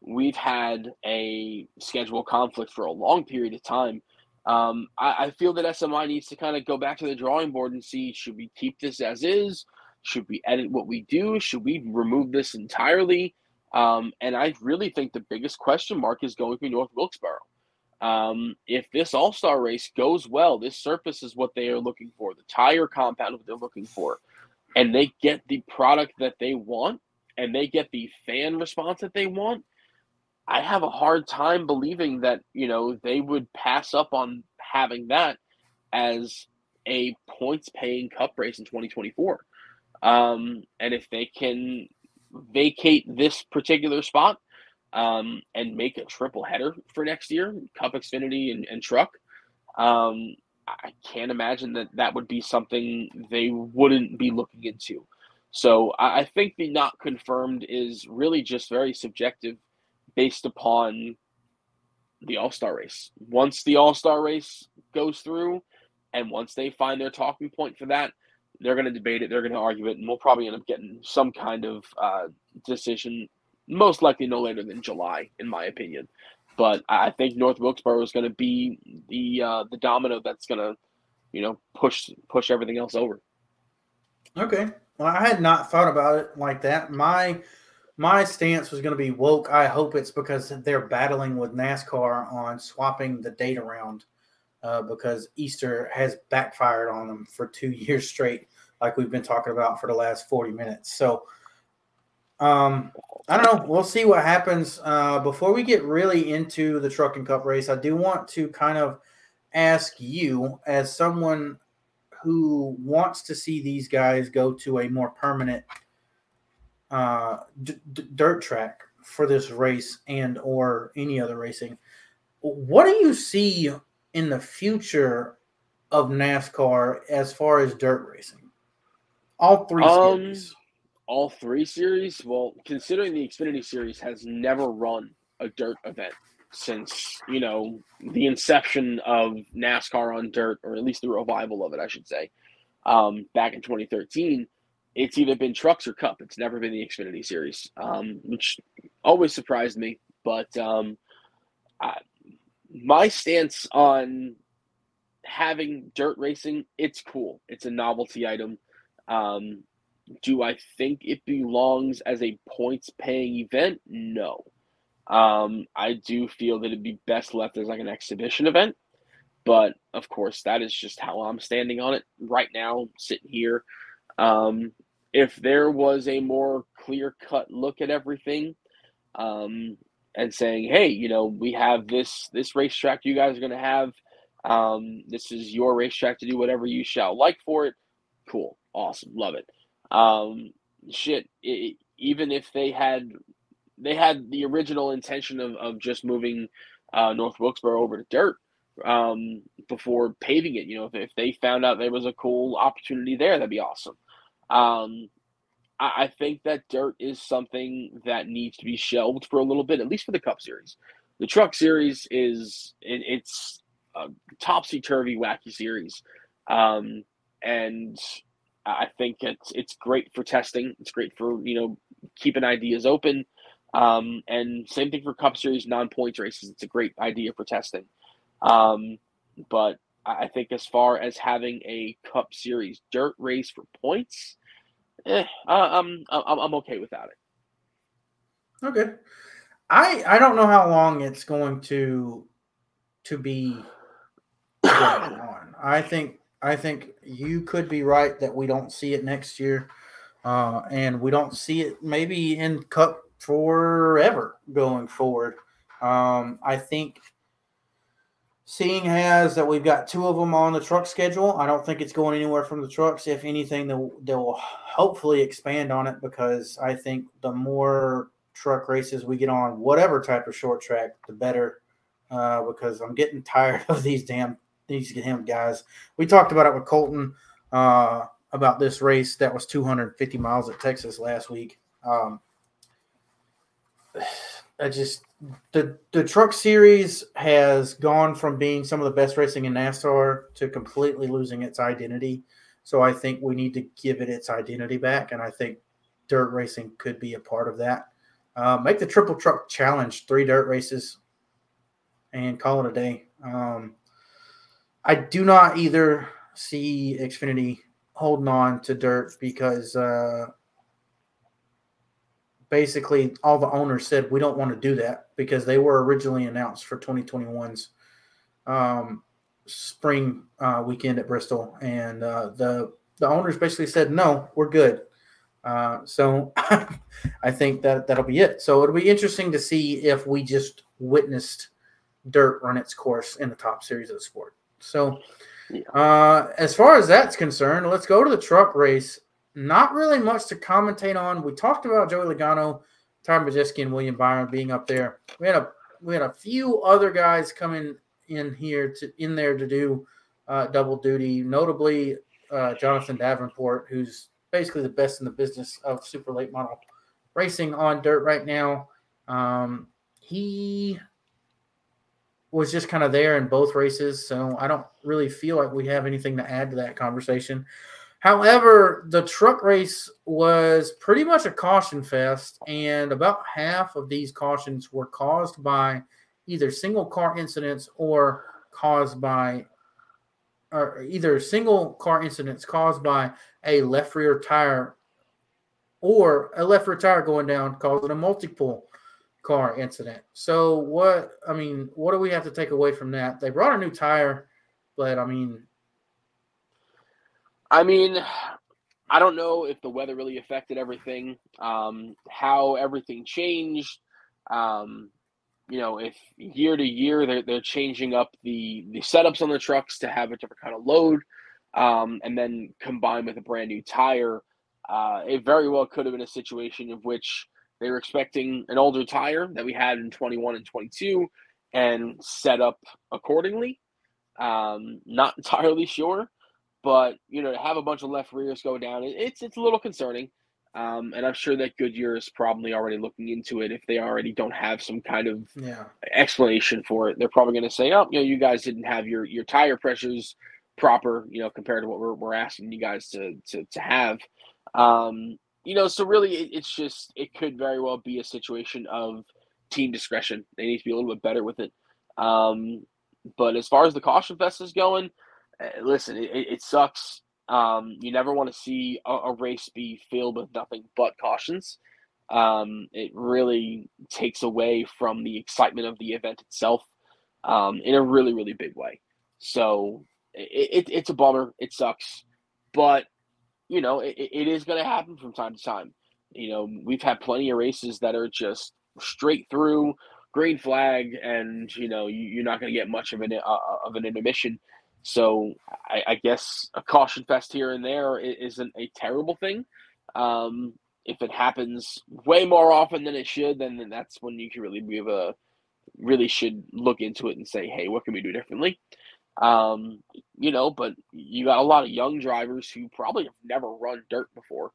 we've had a schedule conflict for a long period of time. Um, I, I, feel that SMI needs to kind of go back to the drawing board and see should we keep this as is? Should we edit what we do? Should we remove this entirely? Um, and I really think the biggest question mark is going to be North Wilkesboro. Um, if this All Star race goes well, this surface is what they are looking for, the tire compound what they're looking for, and they get the product that they want, and they get the fan response that they want I have a hard time believing that, you know, they would pass up on having that as a points paying cup race in 2024. Um, and if they can vacate this particular spot um, and make a triple header for next year, Cup Xfinity and, and Truck, um, I can't imagine that that would be something they wouldn't be looking into. So I, I think the not confirmed is really just very subjective based upon the All Star race. Once the All Star race goes through, and once they find their talking point for that, they're going to debate it, they're going to argue it, and we'll probably end up getting some kind of uh, decision, most likely no later than July, in my opinion. But I think North Wilkesboro is going to be the uh, the domino that's going to, you know, push push everything else over. Okay. Well, I had not thought about it like that. My my stance was going to be woke. I hope it's because they're battling with NASCAR on swapping the date around uh, because Easter has backfired on them for two years straight, like we've been talking about for the last 40 minutes. So, um, I don't know. We'll see what happens. Uh, before we get really into the Truck and Cup race, I do want to kind of ask you, as someone who wants to see these guys go to a more permanent – uh, d- d- dirt track for this race and or any other racing. What do you see in the future of NASCAR as far as dirt racing? All three um, series. All three series. Well, considering the Xfinity series has never run a dirt event since you know the inception of NASCAR on dirt, or at least the revival of it, I should say, um, back in 2013 it's either been trucks or cup. It's never been the Xfinity series, um, which always surprised me. But um, I, my stance on having dirt racing, it's cool. It's a novelty item. Um, do I think it belongs as a points paying event? No. Um, I do feel that it'd be best left as like an exhibition event. But of course, that is just how I'm standing on it right now, sitting here. Um, if there was a more clear cut look at everything, um, and saying, "Hey, you know, we have this this racetrack you guys are going to have. Um, this is your racetrack to do whatever you shall like for it." Cool, awesome, love it. Um, shit, it, even if they had they had the original intention of, of just moving uh, North Wilkesboro over to dirt um, before paving it. You know, if, if they found out there was a cool opportunity there, that'd be awesome. Um, I, I think that dirt is something that needs to be shelved for a little bit, at least for the Cup Series. The Truck Series is it, it's a topsy turvy, wacky series, um, and I think it's it's great for testing. It's great for you know keeping ideas open. Um, and same thing for Cup Series non points races. It's a great idea for testing. Um, but I think as far as having a Cup Series dirt race for points, eh, I'm, I'm I'm okay without it. Okay, I I don't know how long it's going to to be going on. I think I think you could be right that we don't see it next year, uh, and we don't see it maybe in Cup forever going forward. Um, I think seeing as that we've got two of them on the truck schedule, I don't think it's going anywhere from the trucks. If anything, they'll, they'll hopefully expand on it because I think the more truck races we get on, whatever type of short track, the better. Uh, because I'm getting tired of these damn these damn guys. We talked about it with Colton uh, about this race that was 250 miles at Texas last week. Um, I just the the truck series has gone from being some of the best racing in NASCAR to completely losing its identity. So I think we need to give it its identity back, and I think dirt racing could be a part of that. Uh, make the triple truck challenge three dirt races, and call it a day. Um, I do not either see Xfinity holding on to dirt because uh, basically all the owners said we don't want to do that because they were originally announced for 2021's um, spring uh, weekend at Bristol, and uh, the the owners basically said no, we're good. Uh, so I think that that'll be it. So it'll be interesting to see if we just witnessed dirt run its course in the top series of the sport. So. Uh, as far as that's concerned, let's go to the truck race not really much to commentate on. We talked about Joey Logano, Tom Majeski, and William Byron being up there. We had a we had a few other guys coming in here to in there to do uh, double duty, notably uh, Jonathan Davenport, who's basically the best in the business of super late model racing on dirt right now. Um, he was just kind of there in both races, so I don't really feel like we have anything to add to that conversation. However, the truck race was pretty much a caution fest, and about half of these cautions were caused by either single car incidents or caused by or either single car incidents caused by a left rear tire or a left rear tire going down causing a multiple car incident. So what I mean, what do we have to take away from that? They brought a new tire, but I mean, I mean, I don't know if the weather really affected everything, um, how everything changed. Um, you know, if year to year they're, they're changing up the, the setups on the trucks to have a different kind of load, um, and then combined with a brand new tire, uh, it very well could have been a situation of which they were expecting an older tire that we had in 21 and 22 and set up accordingly. Um, not entirely sure. But you know, to have a bunch of left rears go down, it's it's a little concerning. Um, and I'm sure that Goodyear is probably already looking into it if they already don't have some kind of yeah. explanation for it. They're probably going to say, "Oh, you know, you guys didn't have your your tire pressures proper, you know, compared to what we're we're asking you guys to to to have." Um, you know, so really, it, it's just it could very well be a situation of team discretion. They need to be a little bit better with it. Um, but as far as the caution fest is going, listen, it, it sucks. Um, you never want to see a, a, race be filled with nothing but cautions. Um, it really takes away from the excitement of the event itself um, in a really, really big way. So it, it, it's a bummer. It sucks. But, you know, it, it is going to happen from time to time. You know, we've had plenty of races that are just straight through green flag, and you know you, are not going to get much of an uh, of an intermission. So I, I, guess a caution fest here and there isn't a terrible thing. Um, if it happens way more often than it should, then, that's when you can really be a really should look into it and say, hey, what can we do differently? Um, you know, but you got a lot of young drivers who probably have never run dirt before.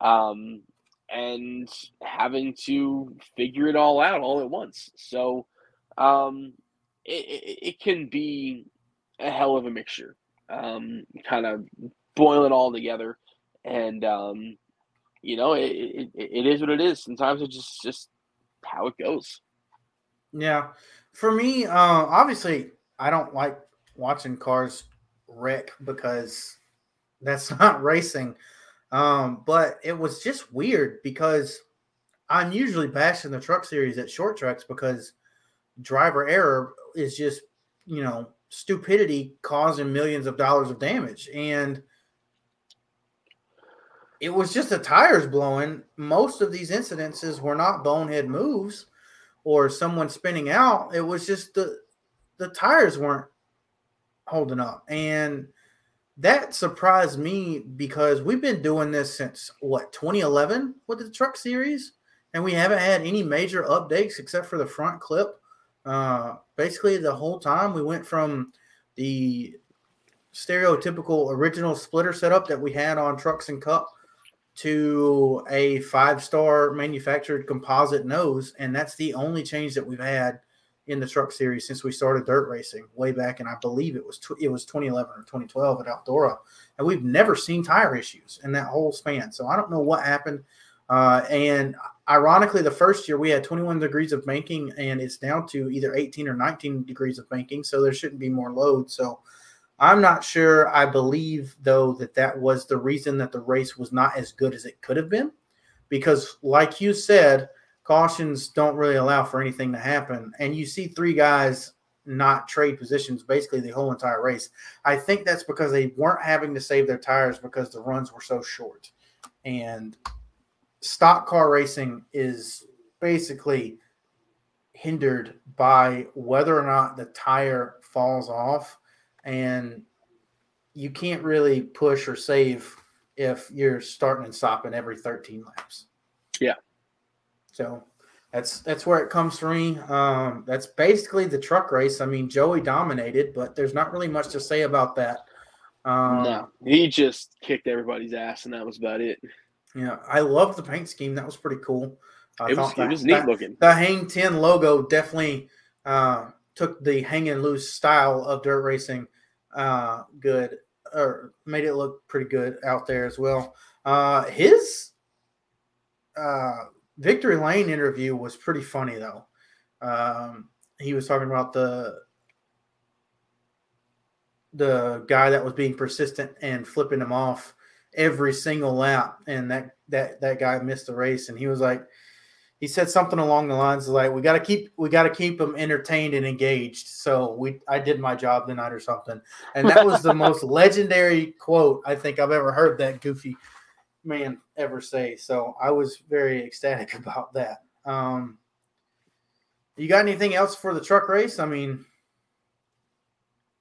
Um, and having to figure it all out all at once. So um, it, it, it can be a hell of a mixture. Um, kind of boil it all together, and um, you know, it, it, it is what it is. Sometimes it's just just how it goes. Yeah, for me, uh, obviously, I don't like watching cars wreck because that's not racing. Um, but it was just weird because I'm usually bashing the truck series at short tracks because driver error is just, you know, stupidity causing millions of dollars of damage. And it was just the tires blowing. Most of these incidences were not bonehead moves or someone spinning out. It was just the the tires weren't holding up. And that surprised me because we've been doing this since what 2011 with the truck series and we haven't had any major updates except for the front clip uh, basically the whole time we went from the stereotypical original splitter setup that we had on trucks and cup to a five star manufactured composite nose and that's the only change that we've had in the truck series since we started dirt racing way back and I believe it was tw- it was 2011 or 2012 at Eldora, and we've never seen tire issues in that whole span. So I don't know what happened. Uh, and ironically, the first year we had 21 degrees of banking, and it's down to either 18 or 19 degrees of banking, so there shouldn't be more load. So I'm not sure. I believe though that that was the reason that the race was not as good as it could have been, because like you said cautions don't really allow for anything to happen. And you see three guys not trade positions basically the whole entire race. I think that's because they weren't having to save their tires because the runs were so short. And stock car racing is basically hindered by whether or not the tire falls off. And you can't really push or save if you're starting and stopping every 13 laps. Yeah. So that's that's where it comes for me. Um, that's basically the truck race. I mean, Joey dominated, but there's not really much to say about that. Um, no, he just kicked everybody's ass, and that was about it. Yeah, I love the paint scheme. That was pretty cool. I it was, that, it was neat that, looking. The Hang 10 logo definitely uh, took the hanging loose style of dirt racing uh, good, or made it look pretty good out there as well. Uh, his uh, Victory Lane interview was pretty funny though. Um, he was talking about the the guy that was being persistent and flipping him off every single lap, and that that that guy missed the race, and he was like, he said something along the lines of like, "We got to keep we got to keep them entertained and engaged." So we I did my job tonight or something, and that was the most legendary quote I think I've ever heard that goofy man ever say. So I was very ecstatic about that. Um, you got anything else for the truck race? I mean,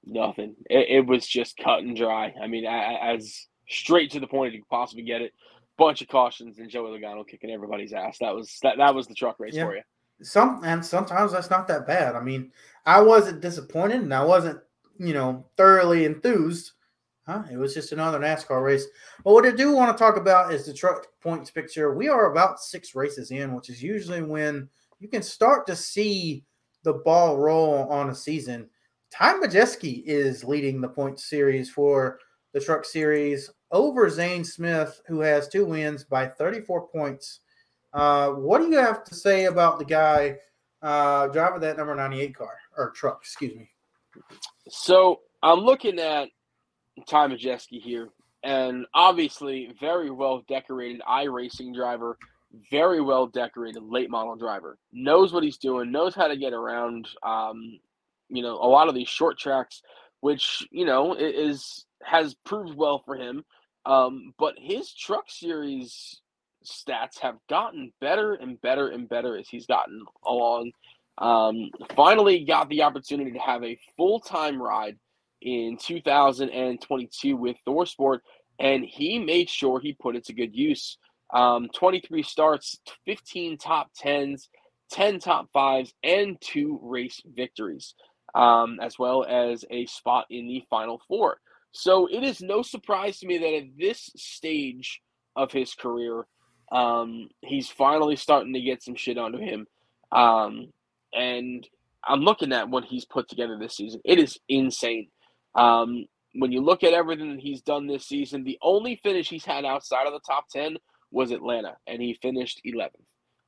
nothing. It, it was just cut and dry. I mean, I, as straight to the point you could possibly get it. Bunch of cautions and Joey Logano kicking everybody's ass. That was that. That was the truck race yeah. for you. Some and sometimes that's not that bad. I mean, I wasn't disappointed and I wasn't, you know, thoroughly enthused Huh? It was just another NASCAR race. But what I do want to talk about is the truck points picture. We are about six races in, which is usually when you can start to see the ball roll on a season. Ty Majeski is leading the point series for the truck series over Zane Smith, who has two wins by 34 points. Uh, what do you have to say about the guy uh, driving that number 98 car or truck? Excuse me. So I'm looking at Ty Majeski here, and obviously very well decorated iRacing driver, very well decorated late model driver. Knows what he's doing, knows how to get around. Um, you know, a lot of these short tracks, which you know is has proved well for him. Um, but his truck series stats have gotten better and better and better as he's gotten along. Um, finally, got the opportunity to have a full time ride in 2022 with ThorSport, and he made sure he put it to good use. Um, 23 starts, 15 top 10s, 10 top fives, and two race victories, um, as well as a spot in the final four. So it is no surprise to me that at this stage of his career, um, he's finally starting to get some shit onto him. Um, and I'm looking at what he's put together this season. It is insane. Um, when you look at everything that he's done this season, the only finish he's had outside of the top 10 was Atlanta, and he finished 11th.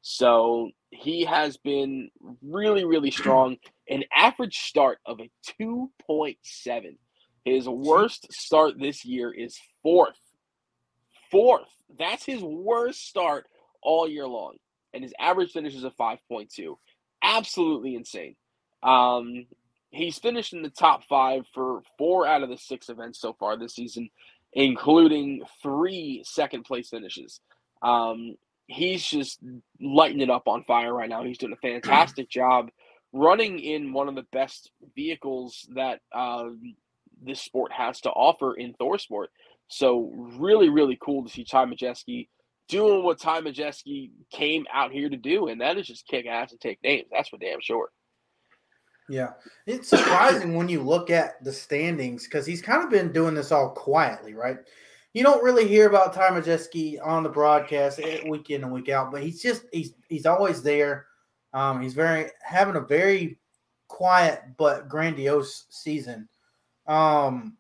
So he has been really, really strong. An average start of a 2.7. His worst start this year is fourth. Fourth. That's his worst start all year long. And his average finish is a 5.2. Absolutely insane. Um, he's finished in the top five for four out of the six events so far this season, including three second place finishes. Um, he's just lighting it up on fire right now. He's doing a fantastic job running in one of the best vehicles that uh, this sport has to offer in ThorSport. So really, really cool to see Ty Majeski doing what Ty Majeski came out here to do, and that is just kick ass and take names. That's for damn sure. Yeah, it's surprising when you look at the standings because he's kind of been doing this all quietly, right? You don't really hear about Ty Majeski on the broadcast eh, week in and week out, but he's just he's he's always there. Um, he's very having a very quiet but grandiose season. Um,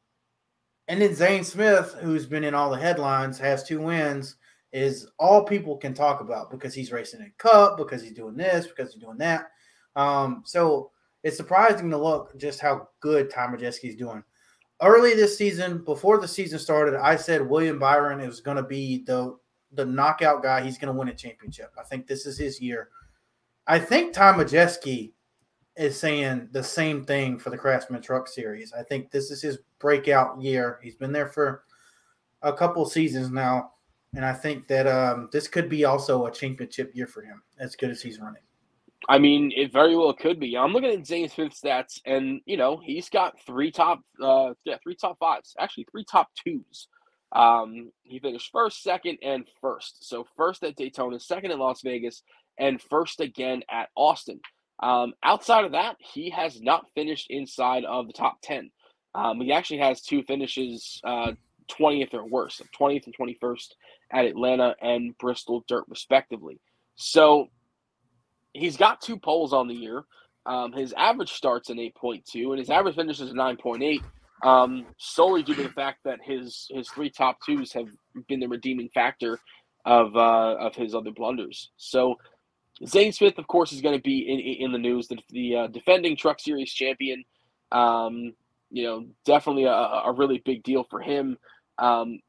and then Zane Smith, who's been in all the headlines, has two wins. Is all people can talk about because he's racing in Cup, because he's doing this, because he's doing that. Um, so it's surprising to look just how good Ty Majeski is doing. Early this season, before the season started, I said William Byron is going to be the the knockout guy. He's going to win a championship. I think this is his year. I think Ty Majeski is saying the same thing for the Craftsman Truck Series. I think this is his breakout year. He's been there for a couple seasons now, and I think that um, this could be also a championship year for him, as good as he's running. I mean, it very well could be. I'm looking at Zane Smith's stats, and you know he's got three top, uh, yeah, three top fives, actually three top twos. Um, he finished first, second, and first. So first at Daytona, second at Las Vegas, and first again at Austin. Um, outside of that, he has not finished inside of the top ten. Um, he actually has two finishes, uh, 20th or worse, 20th and 21st at Atlanta and Bristol Dirt, respectively. So he's got two poles on the year. Um, his average starts in 8.2 and his average finishes 9.8. Um, solely due to the fact that his his three top twos have been the redeeming factor of uh, of his other blunders. So Zane Smith, of course, is going to be in in the news. The, the uh, defending Truck Series champion. Um, you know, definitely a, a, really big deal for him. Um,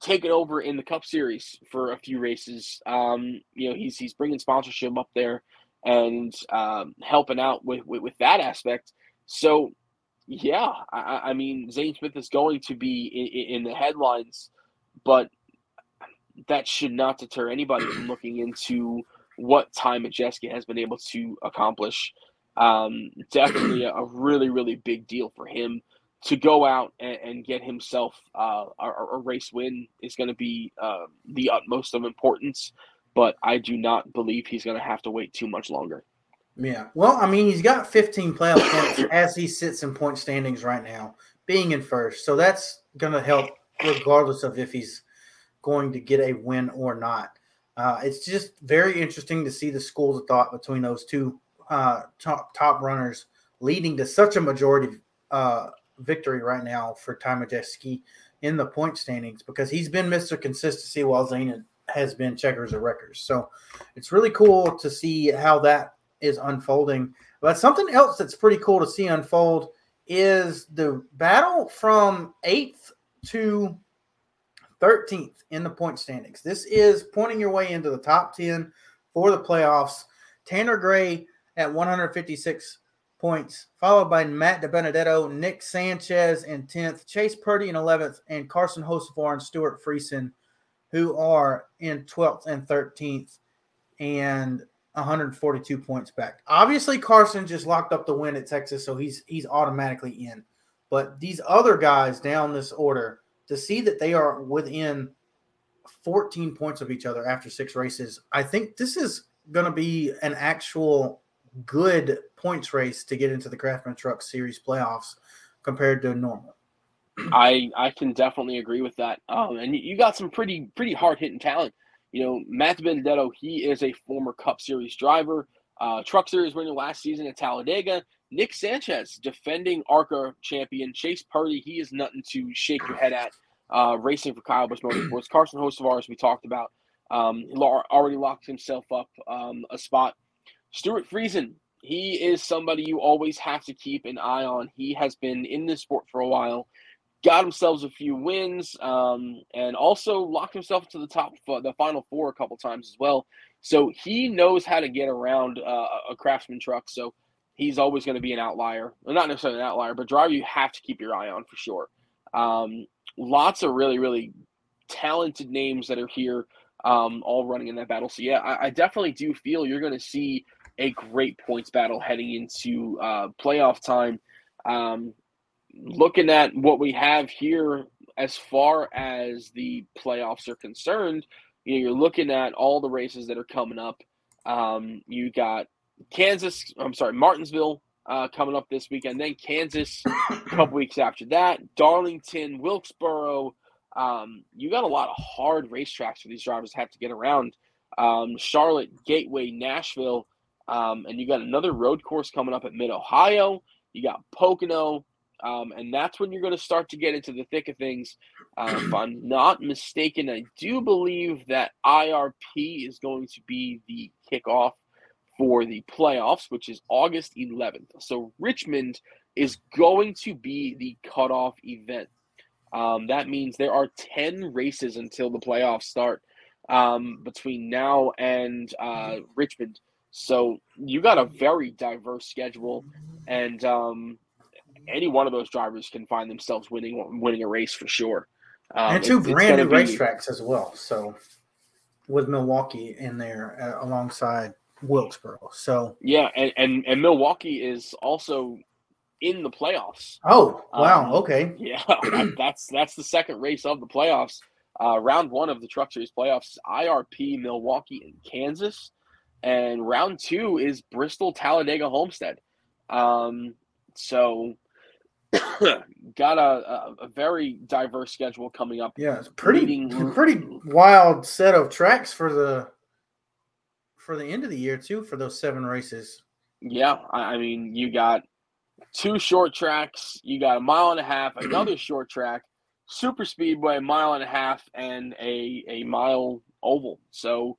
taking over in the Cup Series for a few races. Um, you know, he's he's bringing sponsorship up there and um, helping out with, with, with that aspect. So, yeah, I, I, mean, Zane Smith is going to be in, in the headlines, but that should not deter anybody from looking into what Ty Majeski has been able to accomplish. Um, definitely a, really, really big deal for him to go out and, and get himself uh, a, a, race win is going to be uh, the utmost of importance but I do not believe he's going to have to wait too much longer. Yeah. Well, I mean, he's got 15 playoff points as he sits in point standings right now, being in first. So that's going to help regardless of if he's going to get a win or not. Uh, it's just very interesting to see the schools of thought between those two uh, top, top runners leading to such a majority uh, victory right now for Ty in the point standings because he's been Mr. Consistency while Zane has been checkers or wreckers. So it's really cool to see how that is unfolding. But something else that's pretty cool to see unfold is the battle from eighth to 13th in the point standings. This is pointing your way into the top 10 for the playoffs. Tanner Gray at 156 points, followed by Matt DiBenedetto, Nick Sanchez in 10th, Chase Purdy in 11th, and Carson Hocevar and Stewart Friesen, who are in 12th and 13th and 142 points back. Obviously, Carson just locked up the win at Texas, so he's he's automatically in. But these other guys down this order, to see that they are within 14 points of each other after six races, I think this is going to be an actual good points race to get into the Craftsman Truck Series playoffs compared to normal. I I can definitely agree with that. Um, and you got some pretty pretty hard hitting talent. You know, Matt Benedetto, he is a former Cup Series driver, uh, Truck Series winner last season at Talladega. Nick Sanchez, defending ARCA champion. Chase Purdy, he is nothing to shake your head at. Uh, racing for Kyle Busch Motorsports. Carson Hocevar, as we talked about, um, already locked himself up um, a spot. Stewart Friesen, he is somebody you always have to keep an eye on. He has been in this sport for a while, got himself a few wins, um, and also locked himself to the top, the final four a couple times as well. So he knows how to get around uh, a craftsman truck. So he's always going to be an outlier. Well, not necessarily an outlier, but driver you have to keep your eye on for sure. Um, lots of really, really talented names that are here, um, all running in that battle. So yeah, I, I definitely do feel you're going to see a great points battle heading into uh, playoff time. Um, looking at what we have here as far as the playoffs are concerned, you know, you're looking at all the races that are coming up. Um, you got Kansas, I'm sorry, Martinsville uh, coming up this weekend, then Kansas a couple weeks after that, Darlington, Wilkesboro. Um, you got a lot of hard racetracks for these drivers to have to get around. Um, Charlotte, Gateway, Nashville, um, and you got another road course coming up at Mid Ohio. You got Pocono, um, and that's when you're going to start to get into the thick of things. Uh, if I'm not mistaken, I do believe that IRP is going to be the kickoff for the playoffs, which is August 11th. So Richmond is going to be the cutoff event. Um, that means there are 10 races until the playoffs start um, between now and uh, Richmond. So you got a very diverse schedule, and um, any one of those drivers can find themselves winning winning a race for sure. Um, and two it's, brand new be, racetracks as well. So with Milwaukee in there uh, alongside Wilkesboro. So yeah, and, and and Milwaukee is also in the playoffs. Oh wow, um, okay. Yeah, that's that's the second race of the playoffs. Uh, round one of the Truck Series playoffs: IRP, Milwaukee, and Kansas, and round two is Bristol, Talladega, Homestead. Um, so got a, a, a, very diverse schedule coming up. Yeah, it's pretty leading... pretty wild set of tracks for the for the end of the year too for those seven races. Yeah, I mean you got two short tracks, you got a mile and a half, another short track, super speedway, mile and a half, and a a mile oval. So,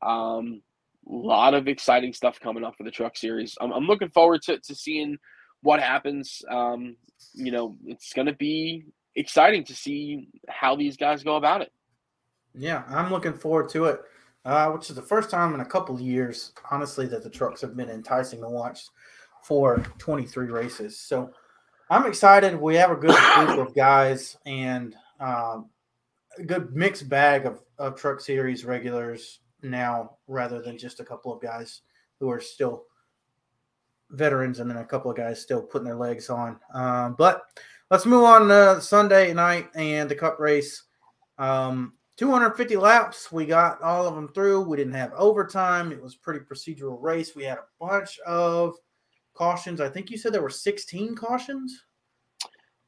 um, a lot of exciting stuff coming up for the Truck Series. I'm, I'm looking forward to to seeing what happens. Um, you know, it's going to be exciting to see how these guys go about it. Yeah, I'm looking forward to it uh, which is the first time in a couple of years, honestly, that the trucks have been enticing to watch for 23 races. So I'm excited. We have a good group of guys and um, a good mixed bag of, of truck series regulars now, rather than just a couple of guys who are still veterans and then a couple of guys still putting their legs on. Um, but let's move on to Sunday night and the cup race. Um, 250 laps. We got all of them through. We didn't have overtime. It was pretty procedural race. We had a bunch of cautions. I think you said there were 16 cautions.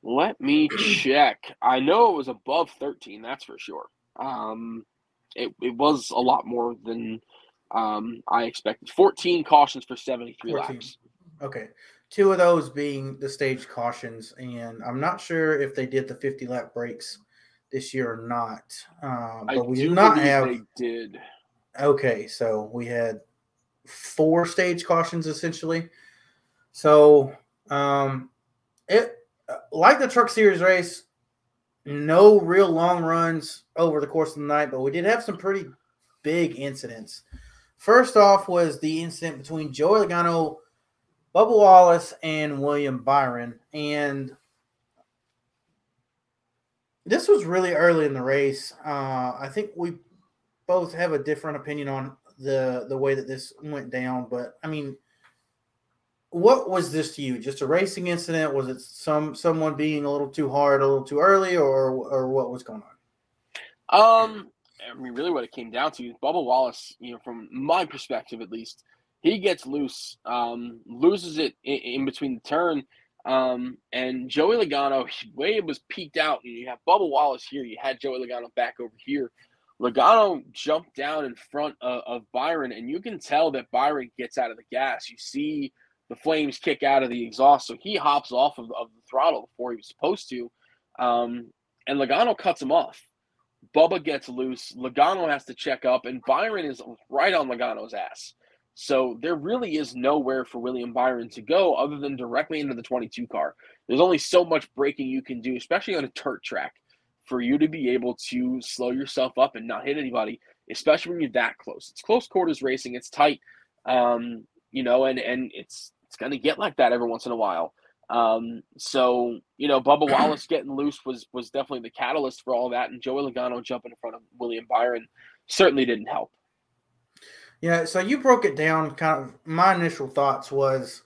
Let me check. I know it was above 13. That's for sure. Um, it, it was a lot more than um, I expected. 14 cautions for 73 14. laps. Okay. Two of those being the stage cautions. And I'm not sure if they did the 50 lap breaks this year or not. Uh, but I we did not have. They did. Okay, so we had four stage cautions essentially. So um, it like the Truck Series race, no real long runs over the course of the night, but we did have some pretty big incidents. First off was the incident between Joey Logano, Bubba Wallace, and William Byron. And this was really early in the race. Uh, I think we both have a different opinion on the the way that this went down, but I mean, what was this to you? Just a racing incident? Was it some someone being a little too hard, a little too early, or or what was going on? Um, I mean, really, what it came down to, Bubba Wallace, you know, from my perspective at least, he gets loose, um, loses it in, in between the turn, um, and Joey Logano, way it was peaked out. You have Bubba Wallace here, you had Joey Logano back over here. Logano jumped down in front of, of Byron, and you can tell that Byron gets out of the gas. You see the flames kick out of the exhaust. So he hops off of, of the throttle before he was supposed to. Um, and Logano cuts him off. Bubba gets loose. Logano has to check up, and Byron is right on Logano's ass. So there really is nowhere for William Byron to go other than directly into the 22 car. There's only so much braking you can do, especially on a dirt track, for you to be able to slow yourself up and not hit anybody, especially when you're that close. It's close quarters racing. It's tight, um, you know, and and it's it's going to get like that every once in a while. Um, so you know, Bubba Wallace getting loose was was definitely the catalyst for all that, and Joey Logano jumping in front of William Byron certainly didn't help. Yeah, so you broke it down. Kind of my initial thoughts was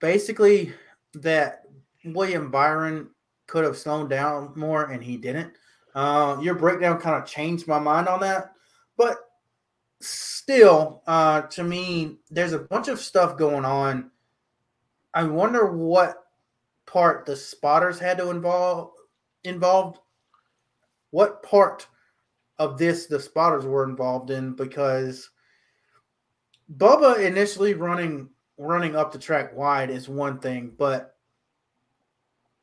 basically that William Byron could have slowed down more, and he didn't. Uh, your breakdown kind of changed my mind on that, but still, uh, to me, there's a bunch of stuff going on I wonder what part the spotters had to involve involved. What part of this the spotters were involved in because Bubba initially running running up the track wide is one thing, but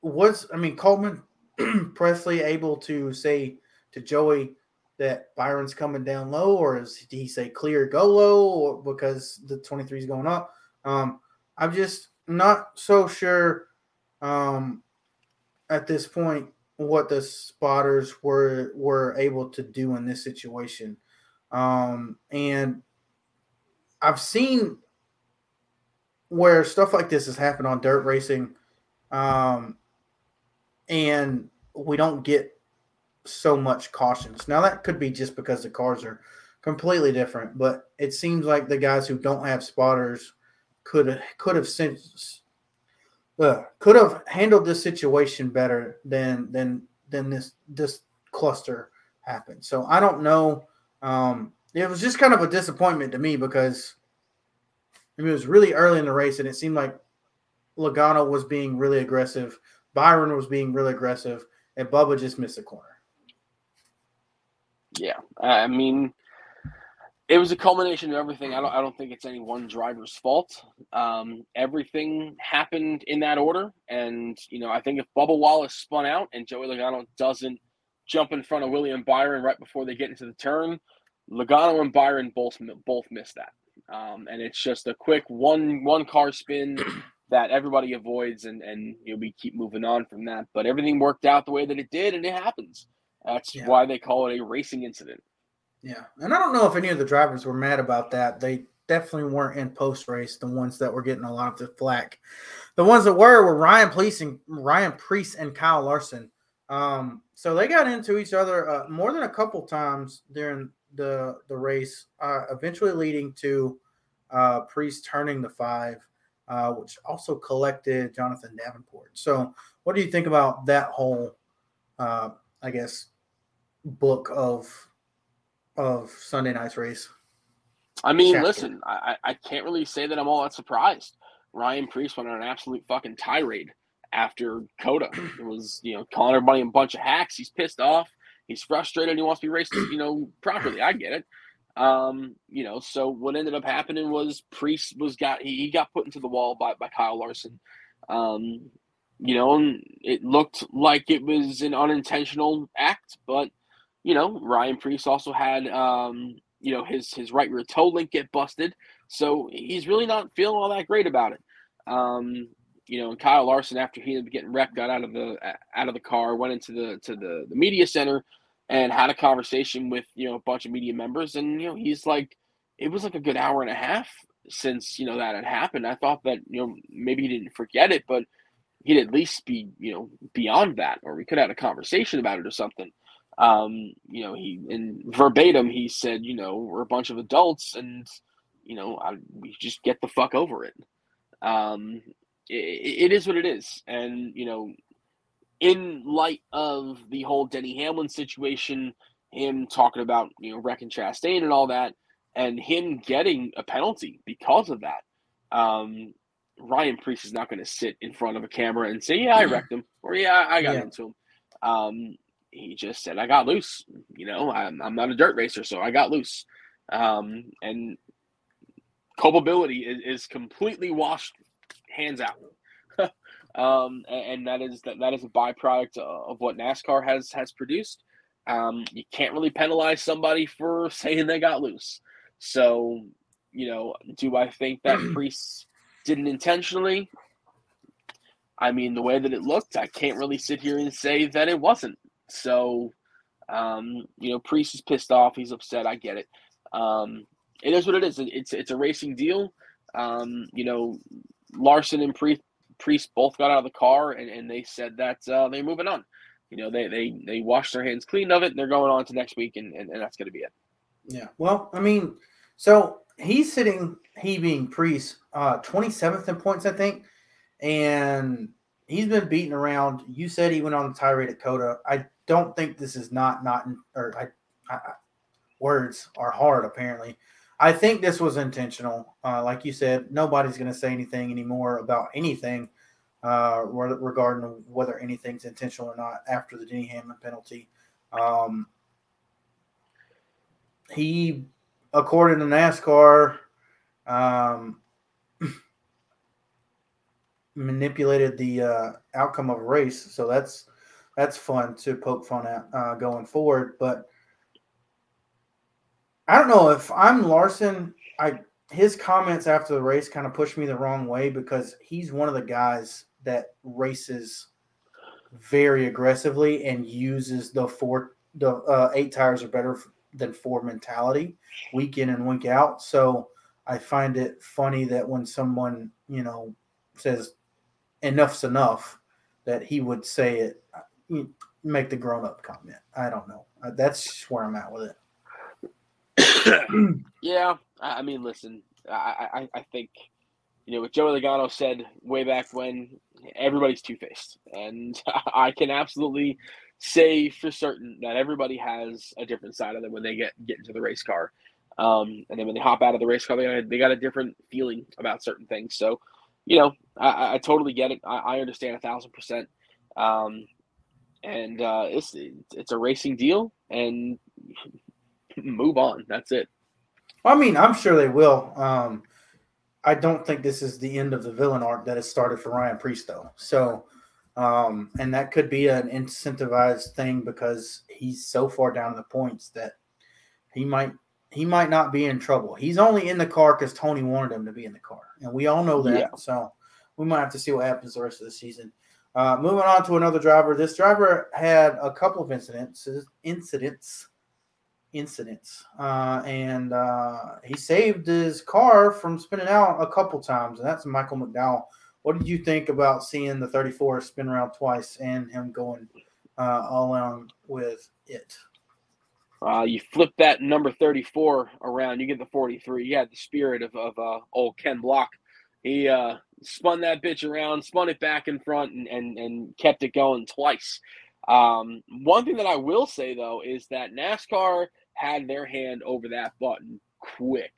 was I mean Coleman Pressley able to say to Joey that Byron's coming down low, or is did he say clear go low, or because the 23 is going up? Um, I'm just not so sure um, at this point what the spotters were were able to do in this situation. Um, and I've seen where stuff like this has happened on dirt racing, um, and we don't get so much cautions. Now that could be just because the cars are completely different, but it seems like the guys who don't have spotters could could have since uh, could have handled this situation better than than than this this cluster happened. So I don't know. Um, it was just kind of a disappointment to me because I mean, it was really early in the race, and it seemed like Logano was being really aggressive, Byron was being really aggressive, and Bubba just missed the corner. Yeah, I mean, it was a culmination of everything. I don't I don't think it's any one driver's fault. Um, everything happened in that order, and you know I think if Bubba Wallace spun out and Joey Logano doesn't jump in front of William Byron right before they get into the turn, Logano and Byron both both missed that, um, and it's just a quick one one car spin that everybody avoids, and and you know, we keep moving on from that. But everything worked out the way that it did, and it happens. That's yeah. why they call it a racing incident. Yeah, and I don't know if any of the drivers were mad about that. They definitely weren't in post race. The ones that were getting a lot of the flack, the ones that were were Ryan Preece and Ryan Preece and Kyle Larson. Um, so they got into each other uh, more than a couple times during the the race, uh, eventually leading to uh, Preece turning the five, uh, which also collected Jonathan Davenport. So, what do you think about that whole, uh, I guess, book of of Sunday night's race. I mean, chapter. listen, I, I can't really say that I'm all that surprised. Ryan Preece went on an absolute fucking tirade after COTA. It was, you know, calling everybody a bunch of hacks. He's pissed off. He's frustrated. He wants to be raced, you know, properly. I get it. Um, you know, so what ended up happening was Preece was got he, he got put into the wall by, by Kyle Larson. Um, you know, and it looked like it was an unintentional act, but – you know, Ryan Preece also had, um, you know, his his right rear toe link get busted, so he's really not feeling all that great about it. Um, you know, and Kyle Larson after he ended up getting wrecked, got out of the out of the car, went into the to the, the media center, and had a conversation with you know a bunch of media members, and you know he's like, it was like a good hour and a half since you know that had happened. I thought that you know maybe he didn't forget it, but he'd at least be you know beyond that, or we could have had a conversation about it or something. Um, you know, he in verbatim he said, you know, we're a bunch of adults, and you know, I, we just get the fuck over it. Um, it, it is what it is, and you know, in light of the whole Denny Hamlin situation, him talking about you know wrecking Chastain and all that, and him getting a penalty because of that. Um, Ryan Preece is not going to sit in front of a camera and say, "Yeah, I wrecked him," or "Yeah, I got yeah. into him." Um, he just said, "I got loose." You know, I'm, I'm not a dirt racer, so I got loose. Um, and culpability is, is completely washed hands out. um, and, and, that is that, that is a byproduct of what NASCAR has has produced. Um, you can't really penalize somebody for saying they got loose. So, you know, do I think that Preece didn't intentionally? I mean, the way that it looked, I can't really sit here and say that it wasn't. So, um, you know, Preece is pissed off. He's upset. I get it. Um, it is what it is. It's it's a racing deal. Um, you know, Larson and Preece, both got out of the car and, and they said that uh, they're moving on. You know, they they they washed their hands clean of it they're going on to next week and, and, and that's going to be it. Yeah. Well, I mean, so he's sitting, he being Preece, uh, 27th in points, I think. And he's been beaten around. You said he went on the tirade at COTA. I don't think this is not not or I, I, words are hard apparently. I think this was intentional. Uh, like you said, nobody's going to say anything anymore about anything uh, regarding whether anything's intentional or not after the Denny Hamlin penalty. Um, he, according to NASCAR, um, manipulated the uh, outcome of a race. So that's that's fun to poke fun at uh, going forward. But I don't know if I'm Larson. I his comments after the race kind of pushed me the wrong way because he's one of the guys that races very aggressively and uses the four the uh, eight tires are better than four mentality week in and week out. So I find it funny that when someone you know says enough's enough, that he would say it make the grown up comment. I don't know. Uh, that's where I'm at with it. Yeah, I mean, listen, I, I, I think you know what Joey Logano said way back when everybody's two faced, and I can absolutely say for certain that everybody has a different side of them when they get get into the race car, um, and then when they hop out of the race car, they got, they got a different feeling about certain things. So, you know, I, I totally get it. I, I understand a thousand percent. Um, and uh, it's it's a racing deal, and move on. That's it. I mean, I'm sure they will. Um, I don't think this is the end of the villain arc that has started for Ryan Preece, though. So, um, and that could be an incentivized thing because he's so far down in the points that he might he might not be in trouble. He's only in the car because Tony wanted him to be in the car, and we all know that. Yeah. So we might have to see what happens the rest of the season. Uh, moving on to another driver. This driver had a couple of incidents, incidents, incidents, uh, and uh, he saved his car from spinning out a couple times, and that's Michael McDowell. What did you think about seeing the 34 spin around twice and him going uh, all on with it? Uh, you flip that number 34 around, you get the 43. You had the spirit of, of uh, old Ken Block. He uh, spun that bitch around, spun it back in front, and and, and kept it going twice. Um, one thing that I will say though is that NASCAR had their hand over that button quick.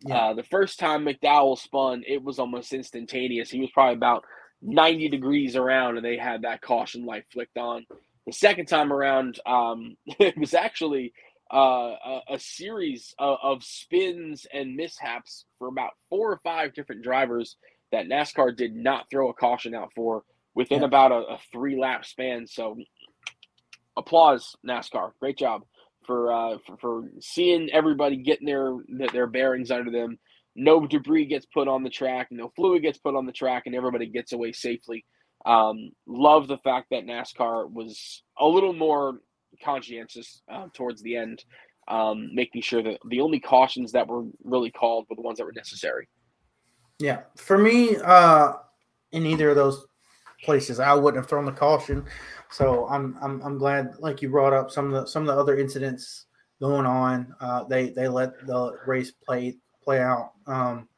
Yeah. Uh, the first time McDowell spun, it was almost instantaneous. He was probably about 90 degrees around, and they had that caution light flicked on. The second time around, um, it was actually uh, a, a, series of, of, spins and mishaps for about four or five different drivers that NASCAR did not throw a caution out for within yeah. about a, a, three lap span. So, applause NASCAR, great job for uh, for, for seeing everybody getting their their bearings under them no debris gets put on the track, no fluid gets put on the track, and everybody gets away safely. Um, love the fact that NASCAR was a little more conscientious uh, towards the end, um, making sure that the only cautions that were really called were the ones that were necessary. Yeah, for me, uh, in either of those places, I wouldn't have thrown the caution. So I'm I'm I'm glad, like you brought up some of the some of the other incidents going on. Uh, they they let the race play play out. Um,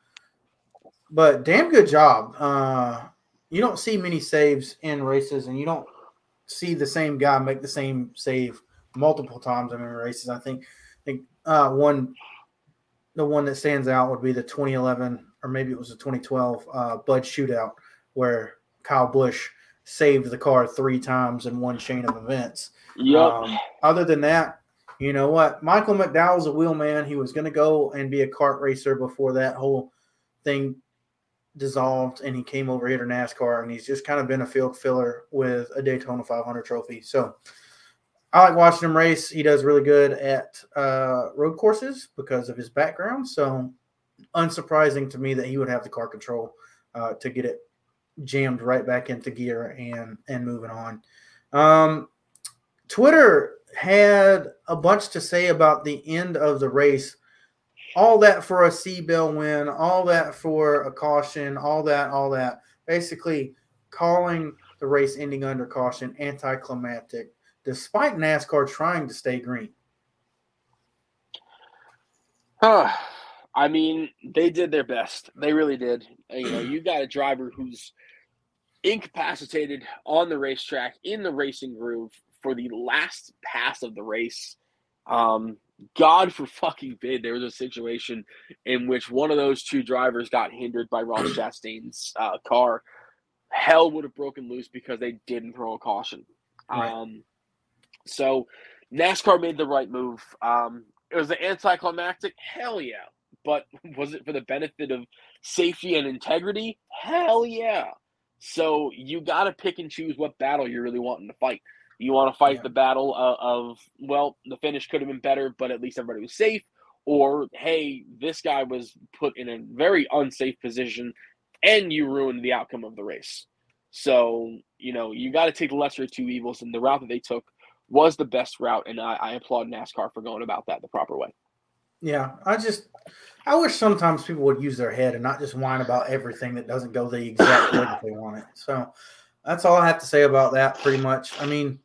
but damn good job. Uh, you don't see many saves in races, and you don't see the same guy make the same save multiple times in races. I think I think uh, one the one that stands out would be the 2011 or maybe it was the 2012 uh, Bud Shootout where Kyle Busch saved the car three times in one chain of events. Yep. Um, other than that, you know what? Michael McDowell's a wheelman. He was going to go and be a kart racer before that whole thing dissolved and he came over here to NASCAR and he's just kind of been a field filler with a Daytona 500 trophy. So I like watching him race. He does really good at uh, road courses because of his background. So unsurprising to me that he would have the car control uh, to get it jammed right back into gear and and moving on. Um, Twitter had a bunch to say about the end of the race. All that for a C-Bell win, all that for a caution, all that, all that. Basically, calling the race ending under caution anticlimactic, despite NASCAR trying to stay green. I mean, they did their best. They really did. You know, you got a driver who's incapacitated on the racetrack in the racing groove for the last pass of the race. Um, God for fucking bid, there was a situation in which one of those two drivers got hindered by Ross Chastain's uh, car. Hell would have broken loose because they didn't throw a caution. Right. Um, so NASCAR made the right move. Um, it was an anticlimactic. Hell yeah. But was it for the benefit of safety and integrity? Hell yeah. So you got to pick and choose what battle you're really wanting to fight. You want to fight yeah. the battle of, of, well, the finish could have been better, but at least everybody was safe. Or, hey, this guy was put in a very unsafe position and you ruined the outcome of the race. So, you know, you got to take the lesser of two evils, and the route that they took was the best route. And I, I applaud NASCAR for going about that the proper way. Yeah, I just I wish sometimes people would use their head and not just whine about everything that doesn't go the exact way that they want it. So that's all I have to say about that. Pretty much. I mean,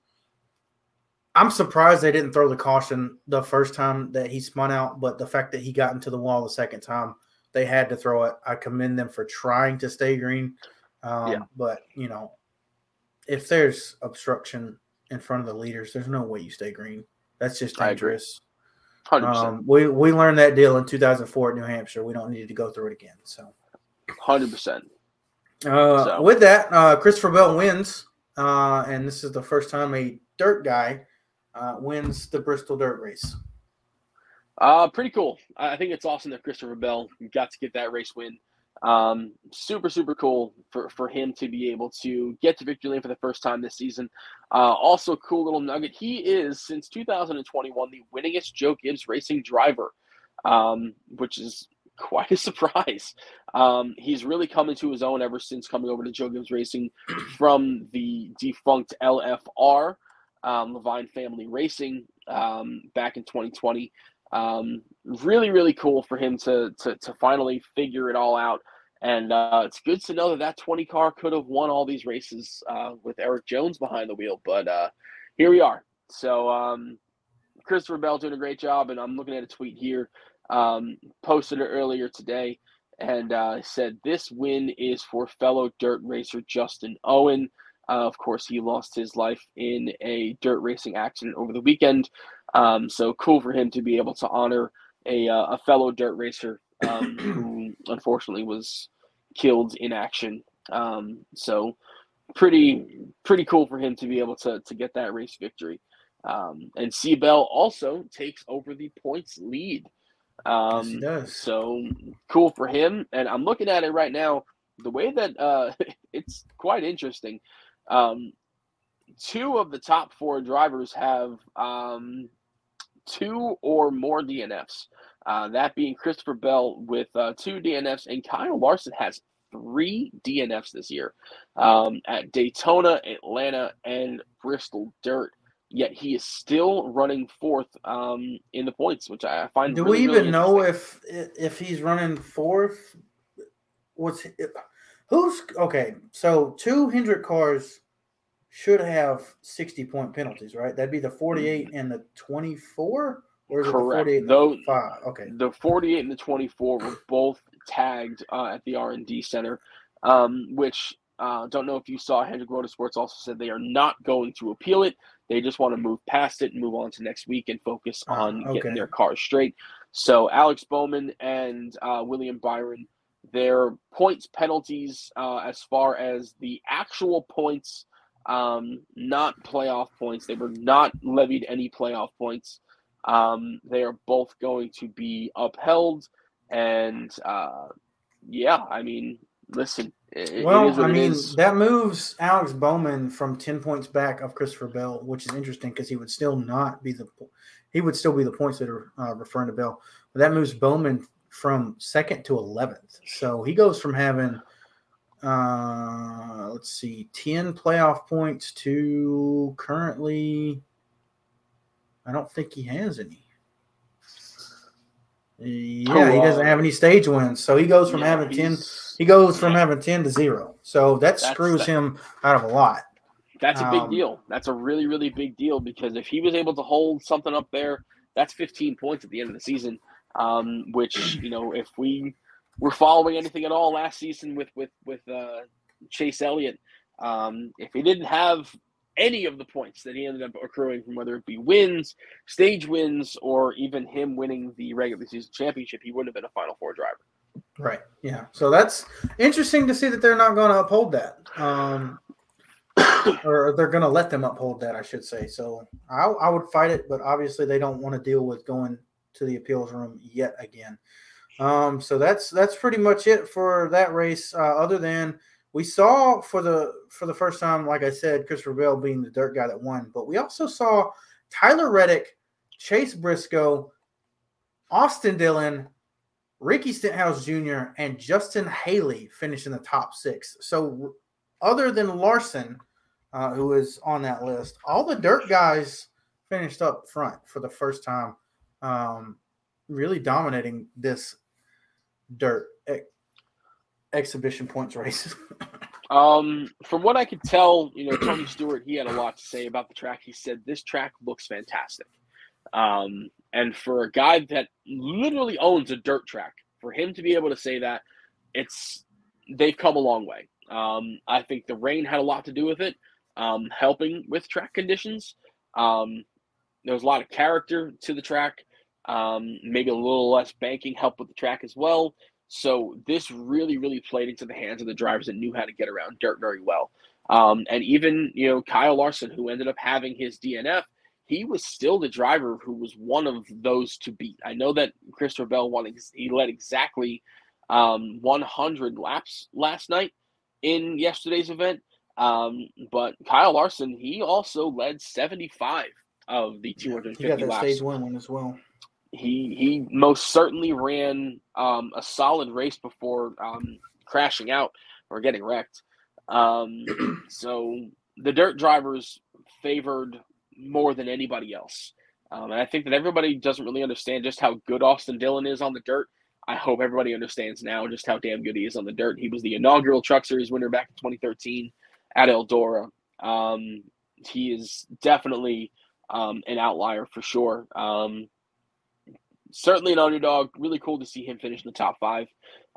I'm surprised they didn't throw the caution the first time that he spun out, but the fact that he got into the wall the second time, they had to throw it. I commend them for trying to stay green. Um, yeah. But you know, if there's obstruction in front of the leaders, there's no way you stay green. That's just dangerous. Um, we we learned that deal in 2004 at New Hampshire. We don't need to go through it again. So, hundred percent. Uh, with that, uh, Christopher Bell wins, uh, and this is the first time a dirt guy uh, wins the Bristol Dirt Race. Uh, pretty cool. I think it's awesome that Christopher Bell got to get that race win. Um, super, super cool for, for him to be able to get to victory lane for the first time this season. Uh, also, cool little nugget. He is, since 2021, the winningest Joe Gibbs racing driver, um, which is quite a surprise. Um, he's really come into his own ever since coming over to Joe Gibbs Racing from the defunct LFR, um, Leavine Family Racing, um, back in 2020. Um, really, really cool for him to, to to finally figure it all out. And uh, it's good to know that that 20 car could have won all these races uh, with Erik Jones behind the wheel. But uh, here we are. So um, Christopher Bell doing a great job. And I'm looking at a tweet here, um, posted it earlier today, and uh, said, This win is for fellow dirt racer Justin Owen. Uh, of course, he lost his life in a dirt racing accident over the weekend. Um, so cool for him to be able to honor a, uh, a fellow dirt racer um, who unfortunately was killed in action. Um, so pretty pretty cool for him to be able to to get that race victory. Um, and C-Bell also takes over the points lead. Um, yes, does. So cool for him. And I'm looking at it right now. The way that uh, it's quite interesting. Um, two of the top four drivers have um, two or more DNFs. Uh, that being Christopher Bell with uh, two DNFs, and Kyle Larson has three DNFs this year um, at Daytona, Atlanta, and Bristol Dirt. Yet he is still running fourth um, in the points, which I find. Do really, we even really know if if he's running fourth? What's who's okay? So two Hendrick cars should have sixty point penalties, right? That'd be the forty eight and the twenty four, or is it the Correct. forty eight? Though- Five. Okay. the 48 and the 24 were both tagged uh, at the R&D Center, um, which uh, don't know if you saw. Hendrick Motorsports also said they are not going to appeal it. They just want to move past it and move on to next week and focus Ah, on okay. getting their cars straight. So Alex Bowman and uh, William Byron, their points penalties uh, as far as the actual points, um, not playoff points. They were not levied any playoff points. Um, they are both going to be upheld, and uh, yeah, I mean, listen, it, it Well, what I mean, that moves Alex Bowman from ten points back of Christopher Bell, which is interesting because he would still not be the he would still be the points that are uh, referring to Bell, but that moves Bowman from second to eleventh. So he goes from having uh let's see 10 playoff points to currently i don't think he has any yeah he doesn't have any stage wins so he goes from Yeah, having 10 he goes from having 10 to 0 so that screws that- him out of a lot That's a big Um, deal. That's a really, really big deal because if he was able to hold something up there, that's 15 points at the end of the season. Um, which you know, if we were following anything at all last season with with with uh, Chase Elliott, um, if he didn't have any of the points that he ended up accruing from whether it be wins, stage wins, or even him winning the regular season championship, he wouldn't have been a Final Four driver. right yeah so that's interesting to see that they're not going to uphold that um or they're going to let them uphold that, I should say. So I, I would fight it, but obviously they don't want to deal with going to the appeals room yet again. Um, so that's that's pretty much it for that race. Uh, other than we saw for the for the first time, like I said, Christopher Bell being the dirt guy that won, but we also saw Tyler Reddick, Chase Briscoe, Austin Dillon, Ricky Stenhouse Jr., and Justin Haley finish in the top six. So other than Larson, uh, who is on that list, all the dirt guys finished up front for the first time, um, really dominating this dirt exhibition points race. Um, from what I could tell, you know, Tony Stewart, he had a lot to say about the track. He said this track looks fantastic. Um, and for a guy that literally owns a dirt track, for him to be able to say that, it's they've come a long way. Um, I think the rain had a lot to do with it, um, helping with track conditions. Um, there was a lot of character to the track. Um, maybe a little less banking helped with the track as well. So this really, really played into the hands of the drivers that knew how to get around dirt very well. Um, and even you know Kyle Larson, who ended up having his DNF, he was still the driver who was one of those to beat. I know that Christopher Bell won; ex- he led exactly um, 100 laps last night in yesterday's event. Um, but Kyle Larson, he also led 75 of the he 250 got that laps stage one one as well. He he most certainly ran um, a solid race before um, crashing out or getting wrecked. Um, so the dirt drivers favored more than anybody else, um, and I think that everybody doesn't really understand just how good Austin Dillon is on the dirt. I hope everybody understands now just how damn good he is on the dirt. He was the inaugural Truck Series winner back in 2013 at Eldora. Um, he is definitely um, an outlier for sure. Um, certainly an underdog. Really cool to see him finish in the top five.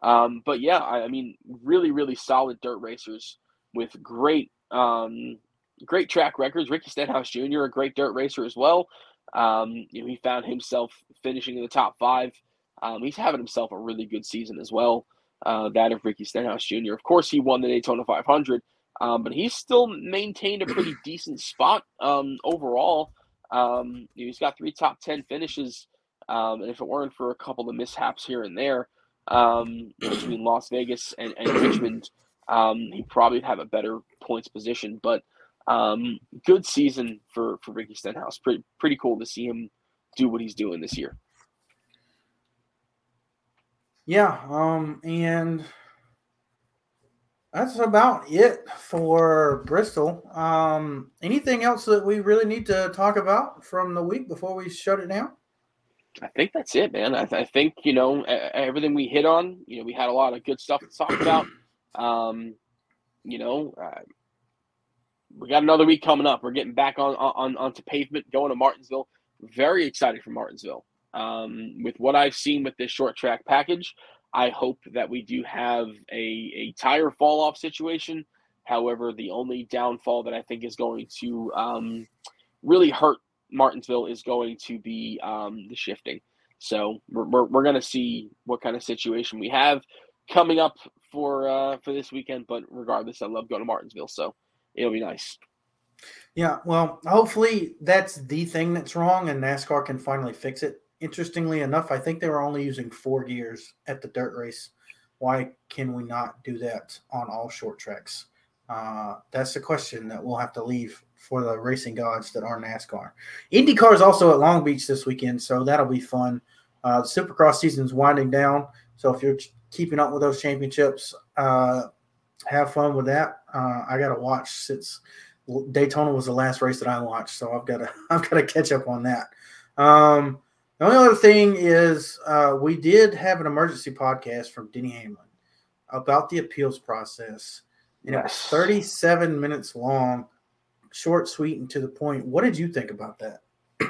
Um, but yeah, I, I mean, really, really solid dirt racers with great, um, great track records. Ricky Stenhouse Jr., a great dirt racer as well. Um, you know, he found himself finishing in the top five. Um, he's having himself a really good season as well. Uh, that of Ricky Stenhouse Jr. Of course, he won the Daytona 500, um, but he's still maintained a pretty decent spot um, overall. He's got three top 10 finishes. Um, and if it weren't for a couple of mishaps here and there um, between Las Vegas and, and Richmond, um, he probably have a better points position. But um, good season for, for Ricky Stenhouse. Pretty, pretty cool to see him do what he's doing this year. Yeah, um, and that's about it for Bristol. Um, anything else that we really need to talk about from the week before we shut it down? I think that's it, man. I, th- I think you know everything we hit on. You know, we had a lot of good stuff to talk about. Um, you know, uh, we got another week coming up. We're getting back on on onto pavement, going to Martinsville. Very excited for Martinsville. Um, with what I've seen with this short track package, I hope that we do have a, a tire fall off situation. However, the only downfall that I think is going to um, really hurt Martinsville is going to be um, the shifting. So we're, we're, we're going to see what kind of situation we have coming up for uh, for this weekend. But regardless, I love going to Martinsville, so it'll be nice. Yeah, well, hopefully that's the thing that's wrong, and NASCAR can finally fix it. Interestingly enough, I think they were only using four gears at the dirt race. Why can we not do that on all short tracks? Uh, that's the question that we'll have to leave for the racing gods that are NASCAR. IndyCar is also at Long Beach this weekend, so that'll be fun. Uh, the Supercross season is winding down, so if you're keeping up with those championships, uh, have fun with that. Uh, I got to watch since Daytona was the last race that I watched, so I've got to I've got to catch up on that. Um, the only other thing is uh, we did have an emergency podcast from Denny Hamlin about the appeals process, and yes. it was 37 minutes long, short, sweet, and to the point. What did you think about that?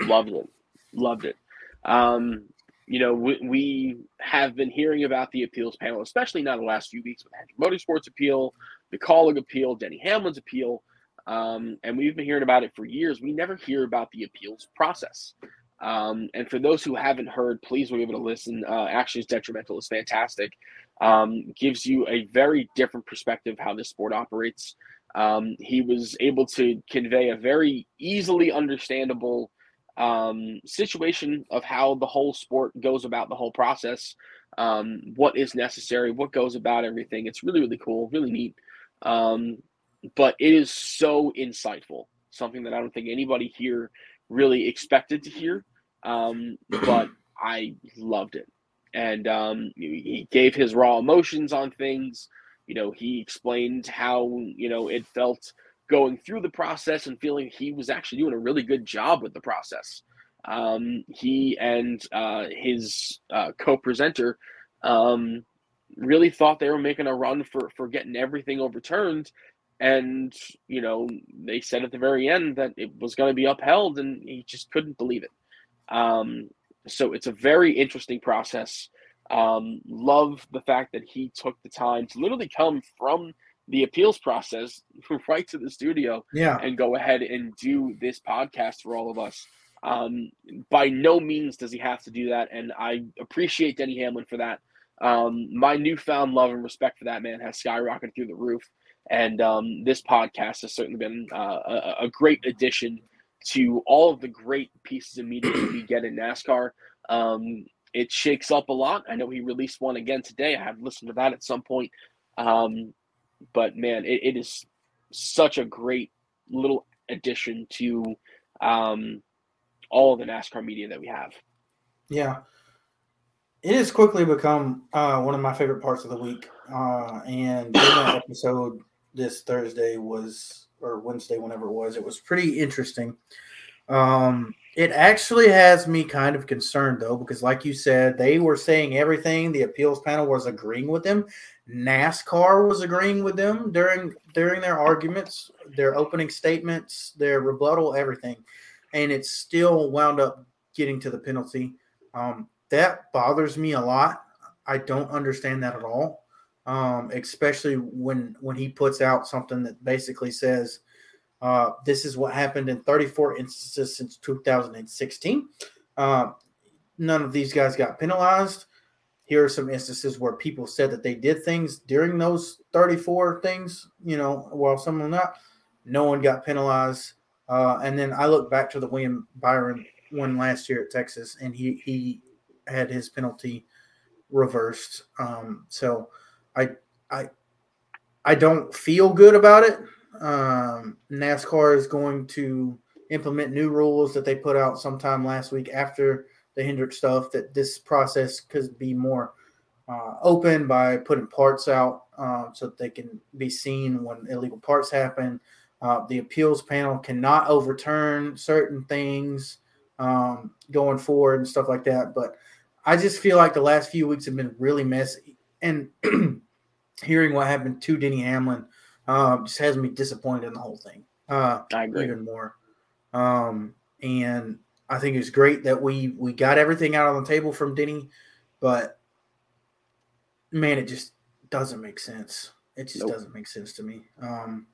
Loved it, loved it. Um, you know, we, we, have been hearing about the appeals panel, especially now the last few weeks with Hendrick Motorsports appeal, the Kaulig appeal, Denny Hamlin's appeal. Um, and we've been hearing about it for years. We never hear about the appeals process. Um, and for those who haven't heard, please be able to listen. Uh, Actions Detrimental is fantastic. Um, gives you a very different perspective how this sport operates. Um, he was able to convey a very easily understandable um, situation of how the whole sport goes about the whole process, um, what is necessary, what goes about everything. It's really, really cool, really neat. Um, but it is so insightful, something that I don't think anybody here really expected to hear. Um, but I loved it. And um, he gave his raw emotions on things. You know, he explained how, you know, it felt going through the process and feeling he was actually doing a really good job with the process. Um, he and uh, his uh, co-presenter um, really thought they were making a run for for getting everything overturned, and you know they said at the very end that it was going to be upheld, and he just couldn't believe it. Um, so it's a very interesting process. Um, love the fact that he took the time to literally come from the appeals process right to the studio yeah. and go ahead and do this podcast for all of us. Um, by no means does he have to do that, and I appreciate Denny Hamlin for that. Um, my newfound love and respect for that man has skyrocketed through the roof, and um, this podcast has certainly been uh, a, a, great addition to all of the great pieces of media we get in NASCAR. Um, it shakes up a lot. I know he released one again today. I have listened to that at some point. Um, but man, it, it is such a great little addition to um, all of the NASCAR media that we have. Yeah, it has quickly become uh, one of my favorite parts of the week. Uh, and that episode this Thursday was, or Wednesday, whenever it was, it was pretty interesting. Um, it actually has me kind of concerned though, because like you said, they were saying everything. The appeals panel was agreeing with them. NASCAR was agreeing with them during during their arguments, their opening statements, their rebuttal, everything, and it still wound up getting to the penalty. Um, that bothers me a lot. I don't understand that at all, um, especially when when he puts out something that basically says uh, this is what happened in 34 instances since 2016. Uh, none of these guys got penalized here are some instances where people said that they did things during those 34 things, you know, while some them not. No one got penalized. Uh, and then I look back to the William Byron one last year at Texas, and he he had his penalty reversed. Um, so I I I don't feel good about it. Um, NASCAR is going to implement new rules that they put out sometime last week after the Hendrick stuff that this process could be more uh, open by putting parts out uh, so that they can be seen when illegal parts happen. Uh, the appeals panel cannot overturn certain things um, going forward and stuff like that. But I just feel like the last few weeks have been really messy. And hearing what happened to Denny Hamlin uh, just has me disappointed in the whole thing. Uh, I agree. even more. Um, and I think it's great that we we got everything out on the table from Denny, but man, it just doesn't make sense. It just Nope. doesn't make sense to me. Um,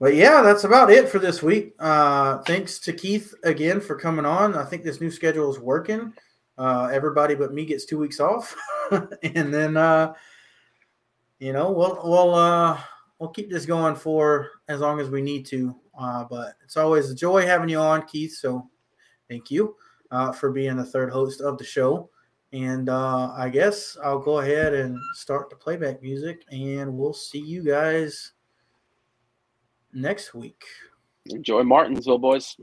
but yeah, that's about it for this week. Uh, thanks to Keith again for coming on. I think this new schedule is working. Uh, everybody but me gets two weeks off, and then uh, you know we'll we'll uh, we'll keep this going for as long as we need to. Uh, but it's always a joy having you on, Keith. So thank you uh, for being the third host of the show. And uh, I guess I'll go ahead and start the playback music, and we'll see you guys next week. Enjoy Martinsville, boys.